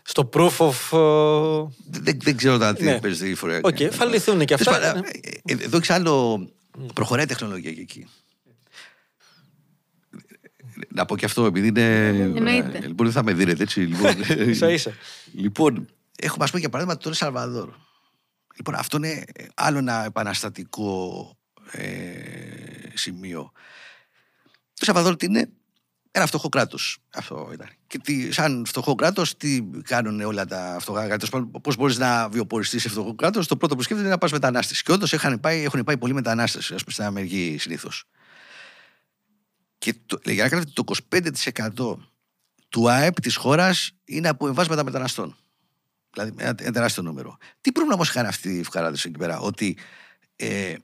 Στο proof of. Uh... Δεν, δεν ξέρω τι ναι. παίζει τη φορά. OK, okay, θα λυθούν και αυτά. Ε, ε, εδώ έχει άλλο. Προχωράει η τεχνολογία και εκεί. Να πω και αυτό, επειδή είναι. Εννοείται. Λοιπόν, δεν θα με δίνετε έτσι. Λοιπόν, ίσα ίσα. λοιπόν έχουμε α πούμε για παράδειγμα τον Σαλβαδόρ. Λοιπόν, αυτό είναι άλλο ένα επαναστατικό ε, σημείο. Το Σαββαδόρ τι είναι, ένα φτωχό κράτος. Αυτό ήταν. Και τι, σαν φτωχό κράτος, τι κάνουν όλα τα φτωχά κράτη. Πώς μπορείς να βιοποριστείς σε φτωχό κράτος, το πρώτο που σκέφτεται είναι να πας μετανάστε. Και όντως έχουν πάει, έχουν πάει πολλοί μετανάστες, ας πούμε, στην Αμερική συνήθως. Και το, για να κάνετε το 25% του ΑΕΠ της χώρας είναι από εμβάσματα μεταναστών. Δηλαδή ένα, ένα τεράστιο νούμερο. Τι πρόβλημα όμως είχαν αυτοί οι φουκαράδες εκεί πέρα, ότι ε,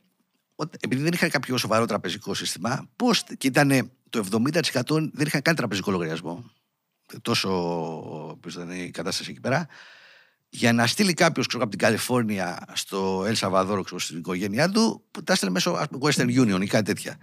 επειδή δεν είχαν κάποιο σοβαρό τραπεζικό σύστημα, πώς και ήταν το 70% δεν είχαν καν τραπεζικό λογαριασμό. Τόσο ήταν η κατάσταση εκεί πέρα. Για να στείλει κάποιος από την Καλιφόρνια στο Ελ Σαββαδόρο στην οικογένειά του, που τα έστειλε μέσω Western Union ή κάτι τέτοια.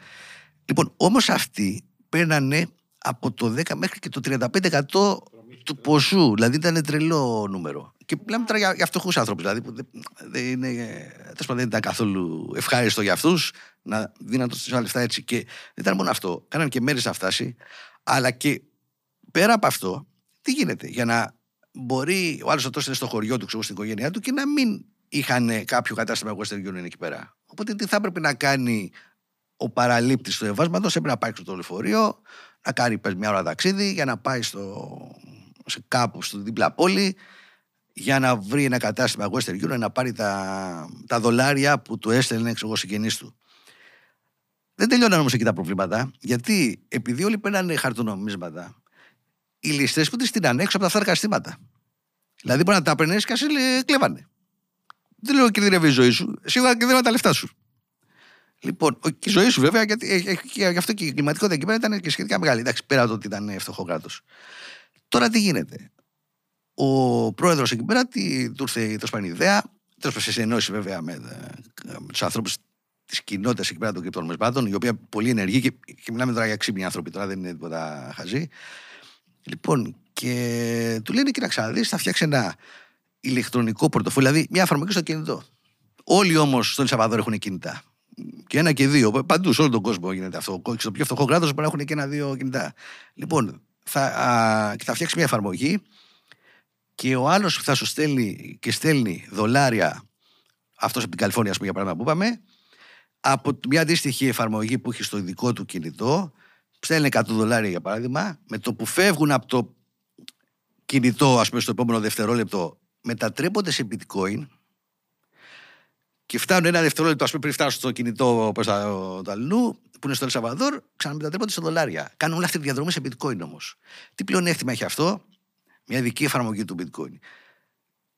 Λοιπόν, όμως αυτοί παίρνανε από το 10 μέχρι και το 35% του ποσού. Δηλαδή ήταν τρελό νούμερο. Και μιλάμε τώρα για, για φτωχούς άνθρωπου. Δηλαδή δεν, δεν, είναι, δεν ήταν καθόλου ευχάριστο για αυτούς να δίναν τόσα λεφτά έτσι. Και δεν ήταν μόνο αυτό. Κάναν και μέρε να φτάσει. Αλλά και πέρα από αυτό, τι γίνεται. Για να μπορεί ο άλλος να είναι στο χωριό του, ξέρω, στην οικογένειά του και να μην είχαν κάποιο κατάστημα Western Union εκεί πέρα. Οπότε τι θα έπρεπε να κάνει ο παραλήπτης του εμβάσματο, έπρεπε να πάει στο λεωφορείο, να κάνει μια ώρα ταξίδι για να πάει στο, σε κάπου στο δίπλα πόλη για να βρει ένα κατάστημα Western Union να πάρει τα, τα δολάρια που του έστελνε ο συγγενής του. Δεν τελειώναν όμως εκεί τα προβλήματα, γιατί επειδή όλοι παίρνανε χαρτονομίσματα, οι ληστές που τη στείλαν έξω από τα θάρκα στήματα. Δηλαδή μπορεί να τα παίρνει και ας κλέβανε. Δεν λέω κινδυνεύει η ζωή σου, σίγουρα κινδυνεύει τα λεφτά σου. Λοιπόν, και η ζωή σου βέβαια, γιατί γι' αυτό και η κλιματικότητα εκεί πέρα ήταν και σχετικά μεγάλη. Εντάξει, πέρα το ότι ήταν φτωχό κράτος. Τώρα τι γίνεται; Ο πρόεδρος εκεί πέρα του ήρθε η ιδέα, τέλο σε συνεννόηση βέβαια με, με τους ανθρώπους της κοινότητας εκεί πέρα των κρυπτονομισμάτων, η οποία πολύ ενεργή και, και μιλάμε τώρα για ξύπνοι άνθρωποι, τώρα δεν είναι τίποτα χαζή. Λοιπόν, και του λένε, κοίταξε να δεις, θα φτιάξει ένα ηλεκτρονικό πορτοφόλι, δηλαδή μια εφαρμογή στο κινητό. Όλοι όμως στον Σαββαδόρ έχουν κινητά. Και ένα και δύο. Παντού, σε όλο τον κόσμο γίνεται αυτό. Και στο πιο φτωχό κράτος μπορεί να έχουν και ένα-δύο κινητά. Λοιπόν, θα, α, θα φτιάξει μια εφαρμογή και ο άλλος θα σου στέλνει και στέλνει δολάρια, αυτός από την Καλιφόρνια, πούμε, για παράδειγμα που είπαμε, από μια αντίστοιχη εφαρμογή που έχει στο δικό του κινητό, στέλνει 100 δολάρια για παράδειγμα, με το που φεύγουν από το κινητό, ας πούμε, στο επόμενο δευτερόλεπτο, μετατρέπονται σε bitcoin και φτάνουν ένα δευτερόλεπτο, ας πούμε, πριν φτάσουν στο κινητό προ το αλλού, που είναι στο Ελσαβαδόρ, ξαναμετατρέπονται σε δολάρια. Κάνουν όλη αυτή τη διαδρομή σε bitcoin όμως. Τι πλεονέκτημα έχει αυτό, μια ειδική εφαρμογή του bitcoin.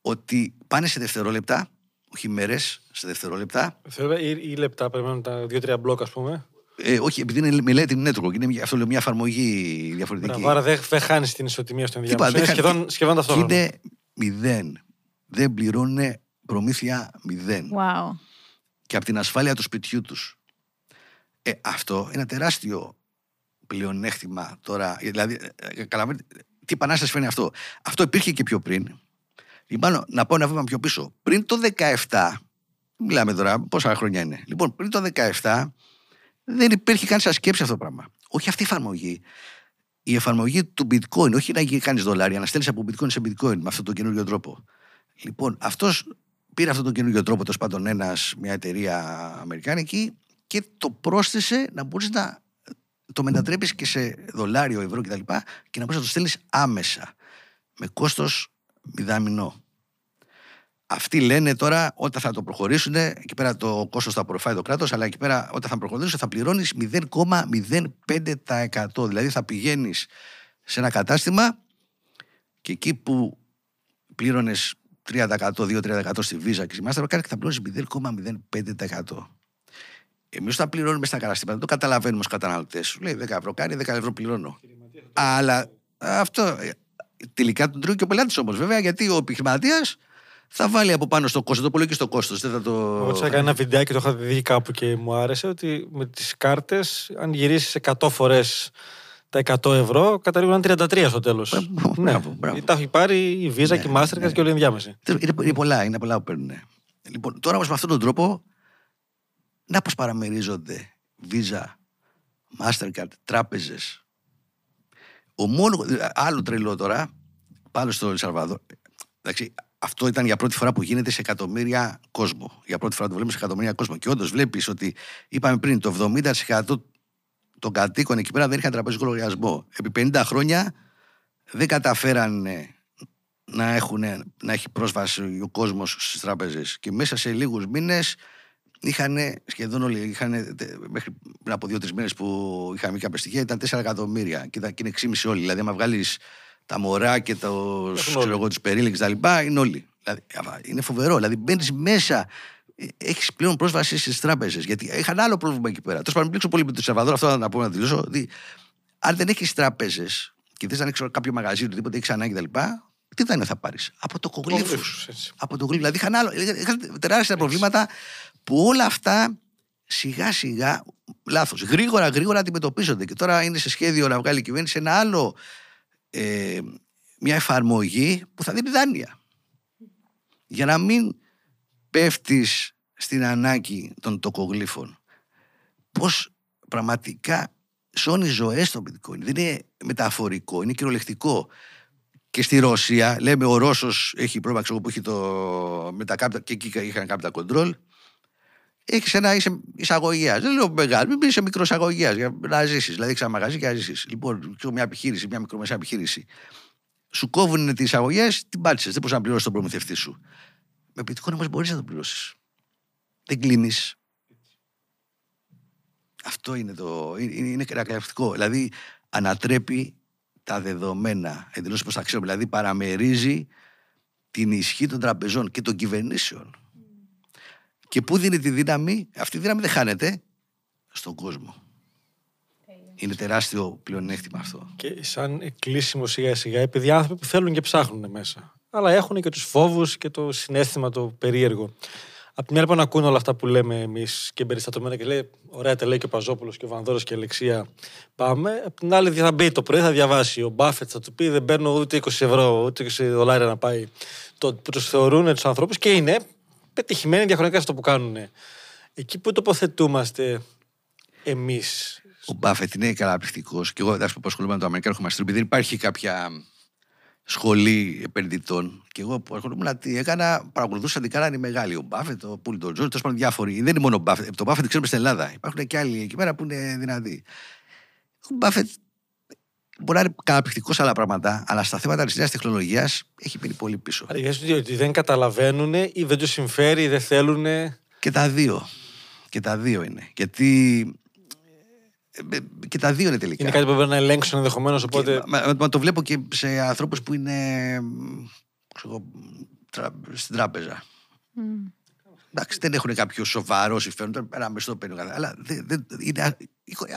Ότι πάνε σε δευτερόλεπτα, όχι μέρες, σε δευτερόλεπτα. Ή, ή λεπτά, περιμένουν τα δύο-τρία μπλοκ, ας πούμε. Ε, όχι, επειδή είναι μελέτη network, είναι αυτό λέω, μια εφαρμογή διαφορετική. Άρα δεν, δεν χάνεις την ισοτιμία στο ενδιάμεσο. Είναι σχεδόν, σχεδόν ταυτόχρονα. Είναι μηδέν. Δεν πληρώνουν προμήθεια μηδέν. Wow. Και από την ασφάλεια του σπιτιού τους. Ε, αυτό είναι ένα τεράστιο πλεονέκτημα τώρα. Δηλαδή, ε, ε, τι επανάσταση φαίνει αυτό. Αυτό υπήρχε και πιο πριν. Λοιπόν, να πω ένα βήμα πιο πίσω. Πριν το 17, μιλάμε τώρα, πόσα χρόνια είναι. Λοιπόν, πριν το 17, δεν υπήρχε καν σαν σκέψη αυτό το πράγμα. Όχι αυτή η εφαρμογή. Η εφαρμογή του bitcoin, όχι να κάνεις δολάρια, να στέλνεις από bitcoin σε bitcoin με αυτόν τον καινούριο τρόπο. Λοιπόν, αυτός πήρε αυτόν τον καινούριο τρόπο, τέλος πάντων, ένας, μια εταιρεία αμερικάνικη και το πρόσθεσε να μπορείς να το μετατρέπεις και σε δολάριο, ευρώ κτλ. Και, και να μπορείς να το στέλνεις άμεσα. Με κόστος μηδαμινό. Αυτοί λένε τώρα όταν θα το προχωρήσουν, εκεί πέρα το κόστος θα απορροφάει το κράτος, αλλά εκεί πέρα όταν θα προχωρήσουν θα πληρώνεις 0,05%. Δηλαδή θα πηγαίνεις σε ένα κατάστημα και εκεί που πλήρωνες 3%, 2-3% στη Visa και στη Mastercard και θα πληρώνεις 0,05%. Εμείς όταν πληρώνουμε στα καταστήματα, το καταλαβαίνουμε ως καταναλωτές. Σου λέει 10 ευρώ κάνει, 10 ευρώ πληρώνω. Αλλά αυτό ε, τελικά τον τρώει και ο πελάτης όμως, βέβαια, γιατί ο επιχειρηματίας θα βάλει από πάνω στο κόστος, το πολύ και στο κόστος. Δεν θα το. Εγώ έκανα ένα βιντεάκι, το είχα δει κάπου και μου άρεσε ότι με τις κάρτες, αν γυρίσεις 100 φορές τα 100 ευρώ, καταλήγουν 33 στο τέλος. ναι. Μπράβο, μπράβο. Τα έχει πάρει η Visa ναι, και η Mastercard ναι. και όλοι οι ενδιάμεσοι. Είναι, είναι, πολλά, είναι πολλά που παίρνουν. Λοιπόν, τώρα όμως με αυτόν τον τρόπο, να πώς παραμερίζονται Visa, Mastercard, τράπεζες. Ο μόνο. Άλλο τρελό τώρα, πάλι στο Ελσαρβάδο. Εντάξει, αυτό ήταν για πρώτη φορά που γίνεται σε εκατομμύρια κόσμο. Για πρώτη φορά το βλέπουμε σε εκατομμύρια κόσμο. Και όντως βλέπεις ότι είπαμε πριν το 70% των κατοίκων εκεί πέρα δεν είχαν τραπεζικό λογαριασμό. Επί 50 χρόνια δεν καταφέρανε να, έχουν, να έχει πρόσβαση ο κόσμος στις τράπεζες και μέσα σε λίγους μήνες είχαν σχεδόν όλοι, είχαν, μέχρι πριν από δύο-τρεις μέρες που είχαμε κάποια στοιχεία, ήταν 4 εκατομμύρια και, ήταν, και είναι 6,5 όλοι. Δηλαδή, άμα βγάλεις τα μωρά και το, του περίληξ τα λοιπά, είναι όλοι. Δηλαδή, είναι φοβερό. Δηλαδή, μπαίνεις μέσα, ε, έχεις πλέον πρόσβαση στις τράπεζες. Γιατί είχαν άλλο πρόβλημα εκεί πέρα. Τώρα πάντων, πλήξω πολύ με τον Σαββαδόρο, αυτό να πω να δηλώσω. Ότι αν δεν έχεις τράπεζες και θε να ανοίξει κάποιο μαγαζί, οτιδήποτε έχεις ανάγκη κτλ., τι θα είναι θα πάρεις. Από το κογλίφου. Από το Δηλαδή είχαν, άλλο, είχαν τεράστια προβλήματα που όλα αυτά σιγά σιγά, λάθος, γρήγορα γρήγορα αντιμετωπίζονται και τώρα είναι σε σχέδιο να βγάλει η κυβέρνηση ένα άλλο, ε, μια εφαρμογή που θα δίνει δάνεια. Για να μην πέφτεις στην ανάγκη των τοκογλύφων. Πώς πραγματικά σώνει ζωές το bitcoin. Δεν είναι μεταφορικό, είναι κυριολεκτικό. Και στη Ρωσία, λέμε ο Ρώσος έχει πρόβλημα που έχει το, με τα capital, και εκεί είχαν capital control έχεις ένα είσαι εισαγωγέας. Δεν λέω μεγάλο, μην είσαι μικρός εισαγωγέας για να ζήσεις. Δηλαδή, έχει ένα μαγαζί και να ζήσεις. Λοιπόν, ξέρω μια επιχείρηση, μια μικρομεσαία επιχείρηση. Σου κόβουν τις εισαγωγές, την πάτησες. Δεν μπορείς να πληρώσεις τον προμηθευτή σου. Με bitcoin όμως μπορείς να το πληρώσεις. Δεν κλείνεις. Αυτό είναι το. είναι, είναι Δηλαδή, ανατρέπει τα δεδομένα εντελώς προ τα ξέρουμε. Δηλαδή, παραμερίζει την ισχύ των τραπεζών και των κυβερνήσεων. Και πού δίνει τη δύναμη, αυτή η δύναμη δεν χάνεται στον κόσμο. Είναι τεράστιο πλεονέκτημα αυτό. Και σαν κλείσιμο σιγά σιγά, επειδή άνθρωποι που θέλουν και ψάχνουν μέσα. Αλλά έχουν και τους φόβους και το συνέστημα το περίεργο. Απ' τη μια λοιπόν ακούνε όλα αυτά που λέμε εμείς και εμπεριστατωμένα και λέει: Ωραία, τα λέει και ο Παζόπουλος και ο Βανδόρος και η Αλεξία. Πάμε. Απ' την άλλη θα μπει το πρωί, θα διαβάσει. Ο Μπάφετ θα του πει: Δεν παίρνω ούτε 20 ευρώ, ούτε 20 δολάρια να πάει. Το, που τους θεωρούν τους ανθρώπους και είναι πετυχημένοι διαχρονικά στο που κάνουν. Εκεί που τοποθετούμαστε εμείς. Ο Μπάφετ είναι καταπληκτικός και εγώ εντάξει που ασχολούμαι με το Αμερικάνικο Μαστρίπι, δεν υπάρχει κάποια σχολή επενδυτών. Και εγώ που ασχολούμαι τι έκανα, παρακολουθούσα τι κάνανε οι μεγάλοι. Ο Μπάφετ, ο Πούλ, τον Τζόρτ, τέλος πάντων διάφοροι. Δεν είναι μόνο ο Μπάφετ. Το Μπάφετ ξέρουμε στην Ελλάδα. Υπάρχουν και άλλοι εκεί πέρα που είναι δυνατοί. Ο Μπάφετ Μπορεί να είναι καταπληκτικός σε άλλα πράγματα, αλλά στα θέματα της νέας τεχνολογίας έχει μείνει πολύ πίσω. Άρα, ότι δεν καταλαβαίνουν ή δεν τους συμφέρει ή δεν θέλουν. Και τα δύο. Και τα δύο είναι. Γιατί. Ε, και τα δύο είναι τελικά. Είναι κάτι που πρέπει να ελέγξουν ενδεχομένως. Οπότε... μα, μα, το βλέπω και σε ανθρώπους που είναι. Ξέρω, στην τράπεζα. Mm. Εντάξει, δεν έχουν κάποιο σοβαρό συμφέρον. Ένα μισθό παίρνουν. Αλλά δεν, δεν, είναι.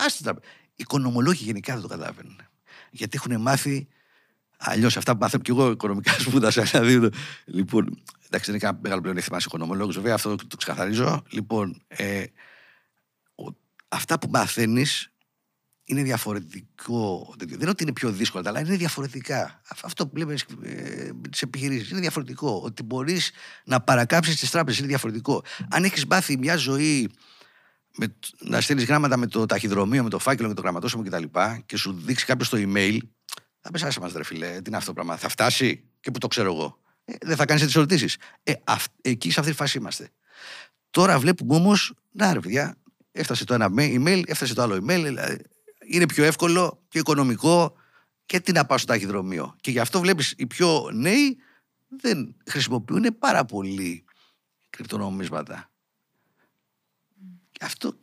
Άστι Οικονομολόγοι γενικά δεν το καταλαβαίνουν γιατί έχουν μάθει αλλιώς αυτά που μάθαμε και εγώ οικονομικά σπούδασα. Δηλαδή, λοιπόν, εντάξει, δεν είναι κανένα μεγάλο πλεονέκτημα οικονομολόγο, βέβαια, αυτό το, το ξεκαθαρίζω. Λοιπόν, ε, αυτά που μαθαίνεις είναι διαφορετικό. Δεν είναι ότι είναι πιο δύσκολα, αλλά είναι διαφορετικά. Αυτό που λέμε ε, τι επιχειρήσεις είναι διαφορετικό. Ότι μπορείς να παρακάψεις τις τράπεζες είναι διαφορετικό. Αν έχεις μάθει μια ζωή με, να στέλνει γράμματα με το ταχυδρομείο, με το φάκελο, με το γραμματόσωμο κτλ. Και, και σου δείξει κάποιος το email, θα πεις άσε μας, ρε φιλέ, τι είναι αυτό το πράγμα. Θα φτάσει και που το ξέρω εγώ. Ε, δεν θα κάνεις τι ερωτήσεις. Ε, εκεί σε αυτή τη φάση είμαστε. Τώρα βλέπουμε όμως, να ρε παιδιά, έφτασε το ένα email, έφτασε το άλλο email. Δηλαδή, είναι πιο εύκολο και οικονομικό και τι να πάω στο ταχυδρομείο. Και γι' αυτό βλέπεις οι πιο νέοι δεν χρησιμοποιούν πάρα πολύ κρυπτονομίσματα. Αυτό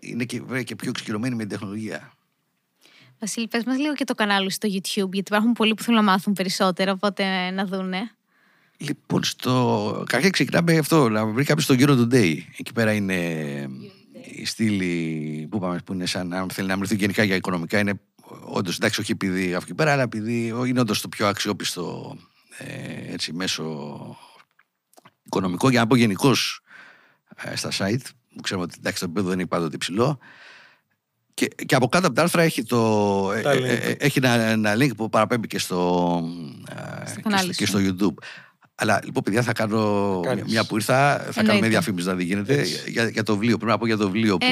είναι και, και πιο εξοικειωμένοι με την τεχνολογία. Βασίλη, πες μας λίγο και το κανάλι στο YouTube, γιατί υπάρχουν πολλοί που θέλουν να μάθουν περισσότερο, οπότε να δούνε. Λοιπόν, στο... Καταρχήν ξεκινάμε αυτό, να βρει κάποιος στο Euro Today. Εκεί πέρα είναι η στήλη που είπαμε, που είναι σαν, αν θέλει να μιληθεί γενικά για οικονομικά, είναι όντως εντάξει, όχι επειδή από εκεί πέρα, αλλά επειδή είναι όντως το πιο αξιόπιστο ε, έτσι, μέσο οικονομικό, για να πω γενικώς ε, στα site που ξέρουμε ότι εντάξει, το επίπεδο δεν είναι πάντοτε υψηλό. Και, και από κάτω από τα άρθρα έχει, το, ε, ε, ε, έχει ένα, ένα link που παραπέμπει και στο, και, στο, YouTube. Αλλά λοιπόν, παιδιά, θα κάνω μια που ήρθα. Θα κάνω μια διαφήμιση να δει γίνεται για, για, το βιβλίο. Πρέπει να πω για το βιβλίο που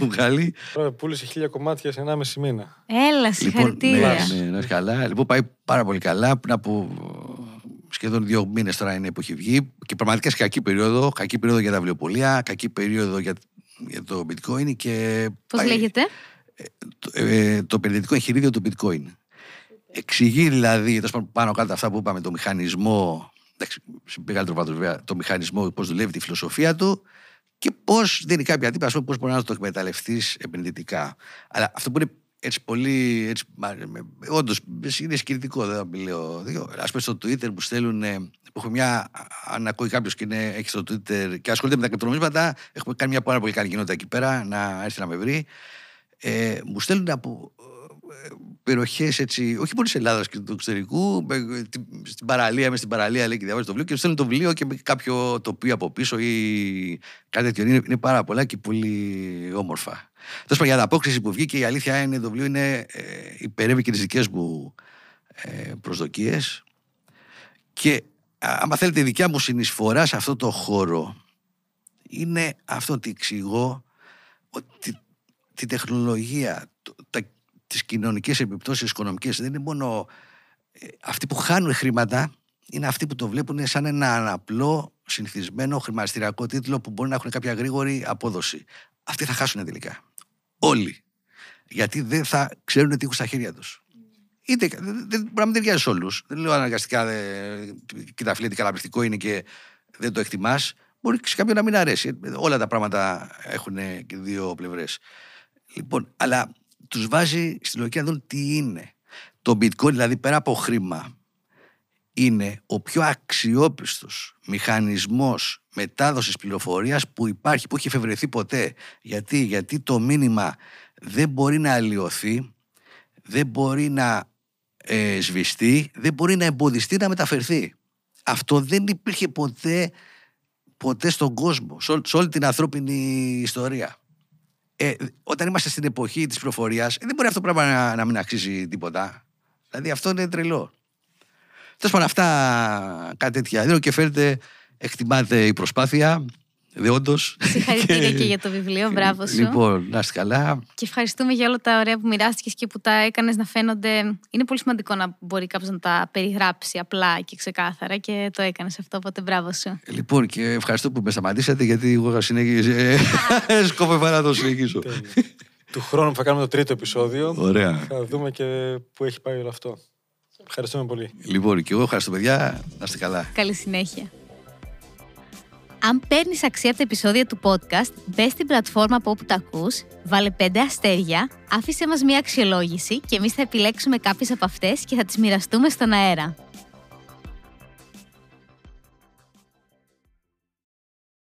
μου βγάλει. Τώρα πούλησε χίλια κομμάτια σε 1,5 μήνα. Έλα, συγχαρητήρια. Λοιπόν, ναι, ναι, ναι, καλά. Λοιπόν, πάει πάρα πολύ καλά. Πριν από σχεδόν δύο μήνες τώρα είναι που έχει βγει και πραγματικά σε κακή περίοδο. Κακή περίοδο για τα βιβλιοπολία, κακή περίοδο για, για το bitcoin και. Πώς λέγεται; το, ε, το επενδυτικό εγχειρίδιο του bitcoin. Εξηγεί δηλαδή πάνω κάτω αυτά που είπαμε, το μηχανισμό. Εντάξει, σε μεγαλύτερο βάθος βέβαια, το μηχανισμό, πώς δουλεύει τη φιλοσοφία του και πώς δίνει κάποια τύπα, ας πούμε, πώς μπορεί να το εκμεταλλευτείς επενδυτικά. Αλλά αυτό που είναι έτσι πολύ. Έτσι, Όντως είναι σκηνικό, δεν λέω. Α πούμε στο Twitter που στέλνουν. Που έχω μια. Αν ακούει κάποιος και είναι, έχει στο Twitter και ασχολείται με τα κρυπτονομίσματα, έχουμε κάνει μια πάρα πολύ καλή κοινότητα εκεί πέρα να έρθει να με βρει. Ε, μου στέλνουν από ε, περιοχές έτσι, όχι μόνο της Ελλάδας και του εξωτερικού, στην παραλία, μες στην παραλία λέει και διαβάζει το βιβλίο και στέλνουν το βιβλίο και με κάποιο τοπίο από πίσω ή κάτι τέτοιο. Είναι, είναι πάρα πολλά και πολύ όμορφα. Τέλος πάντων, για την απόκριση που βγήκε, η αλήθεια είναι το βιβλίο είναι, ε, υπερεύει και τις δικές μου ε, προσδοκίες. Και άμα θέλετε, η δικιά μου συνεισφορά σε αυτό το χώρο είναι αυτό ότι εξηγώ ότι τη τεχνολογία, τα, τις κοινωνικές επιπτώσεις οικονομικές δεν είναι μόνο ε, αυτοί που χάνουν χρήματα είναι αυτοί που το βλέπουν σαν ένα απλό συνηθισμένο χρηματιστηριακό τίτλο που μπορεί να έχουν κάποια γρήγορη απόδοση. Αυτοί θα χάσουν τελικά. Όλοι. Γιατί δεν θα ξέρουν τι έχουν στα χέρια τους. Είτε, δεν, μπορεί να μην ταιριάζει σε όλους. Δεν λέω αναγκαστικά, δε, κοίτα φίλε, τι καταπληκτικό είναι και δεν το εκτιμάς. Μπορεί σε κάποιον να μην αρέσει. Όλα τα πράγματα έχουν και δύο πλευρές. Λοιπόν, αλλά τους βάζει στη λογική να δουν τι είναι. Το bitcoin δηλαδή πέρα από χρήμα είναι ο πιο αξιόπιστος μηχανισμός μετάδοσης πληροφορίας που υπάρχει, που έχει εφευρεθεί ποτέ. Γιατί, Γιατί το μήνυμα δεν μπορεί να αλλοιωθεί, δεν μπορεί να ε, σβηστεί, δεν μπορεί να εμποδιστεί να μεταφερθεί. Αυτό δεν υπήρχε ποτέ, ποτέ στον κόσμο, σε όλη την ανθρώπινη ιστορία ε, όταν είμαστε στην εποχή της προφορία, ε, δεν μπορεί αυτό το πράγμα να, να μην αξίζει τίποτα. Δηλαδή αυτό είναι τρελό. Τέλος πάντων, αυτά κάτι τέτοια. Εδώ και φαίνεται, εκτιμάται η προσπάθεια. Δεόντω. Συγχαρητήρια και για το βιβλίο, μπράβο σου. Λοιπόν, να είστε καλά. Και ευχαριστούμε για όλα τα ωραία που μοιράστηκες και που τα έκανες να φαίνονται. Είναι πολύ σημαντικό να μπορεί κάποιος να τα περιγράψει απλά και ξεκάθαρα και το έκανες αυτό. Οπότε μπράβο σου. Λοιπόν, και ευχαριστώ που με σταματήσατε γιατί εγώ συνέχιζε. Σκόπευα να το συνεχίσω. Του χρόνου που θα κάνουμε το τρίτο επεισόδιο. Ωραία. Θα δούμε και πού έχει πάει όλο αυτό. Ευχαριστούμε πολύ. Λοιπόν, και εγώ ευχαριστώ, παιδιά. Να είστε καλά. Καλή συνέχεια. Αν παίρνεις αξία από τα επεισόδια του podcast, μπες στην πλατφόρμα από όπου τα ακούς, βάλε 5 αστέρια, άφησε μας μία αξιολόγηση και εμείς θα επιλέξουμε κάποιες από αυτές και θα τις μοιραστούμε στον αέρα.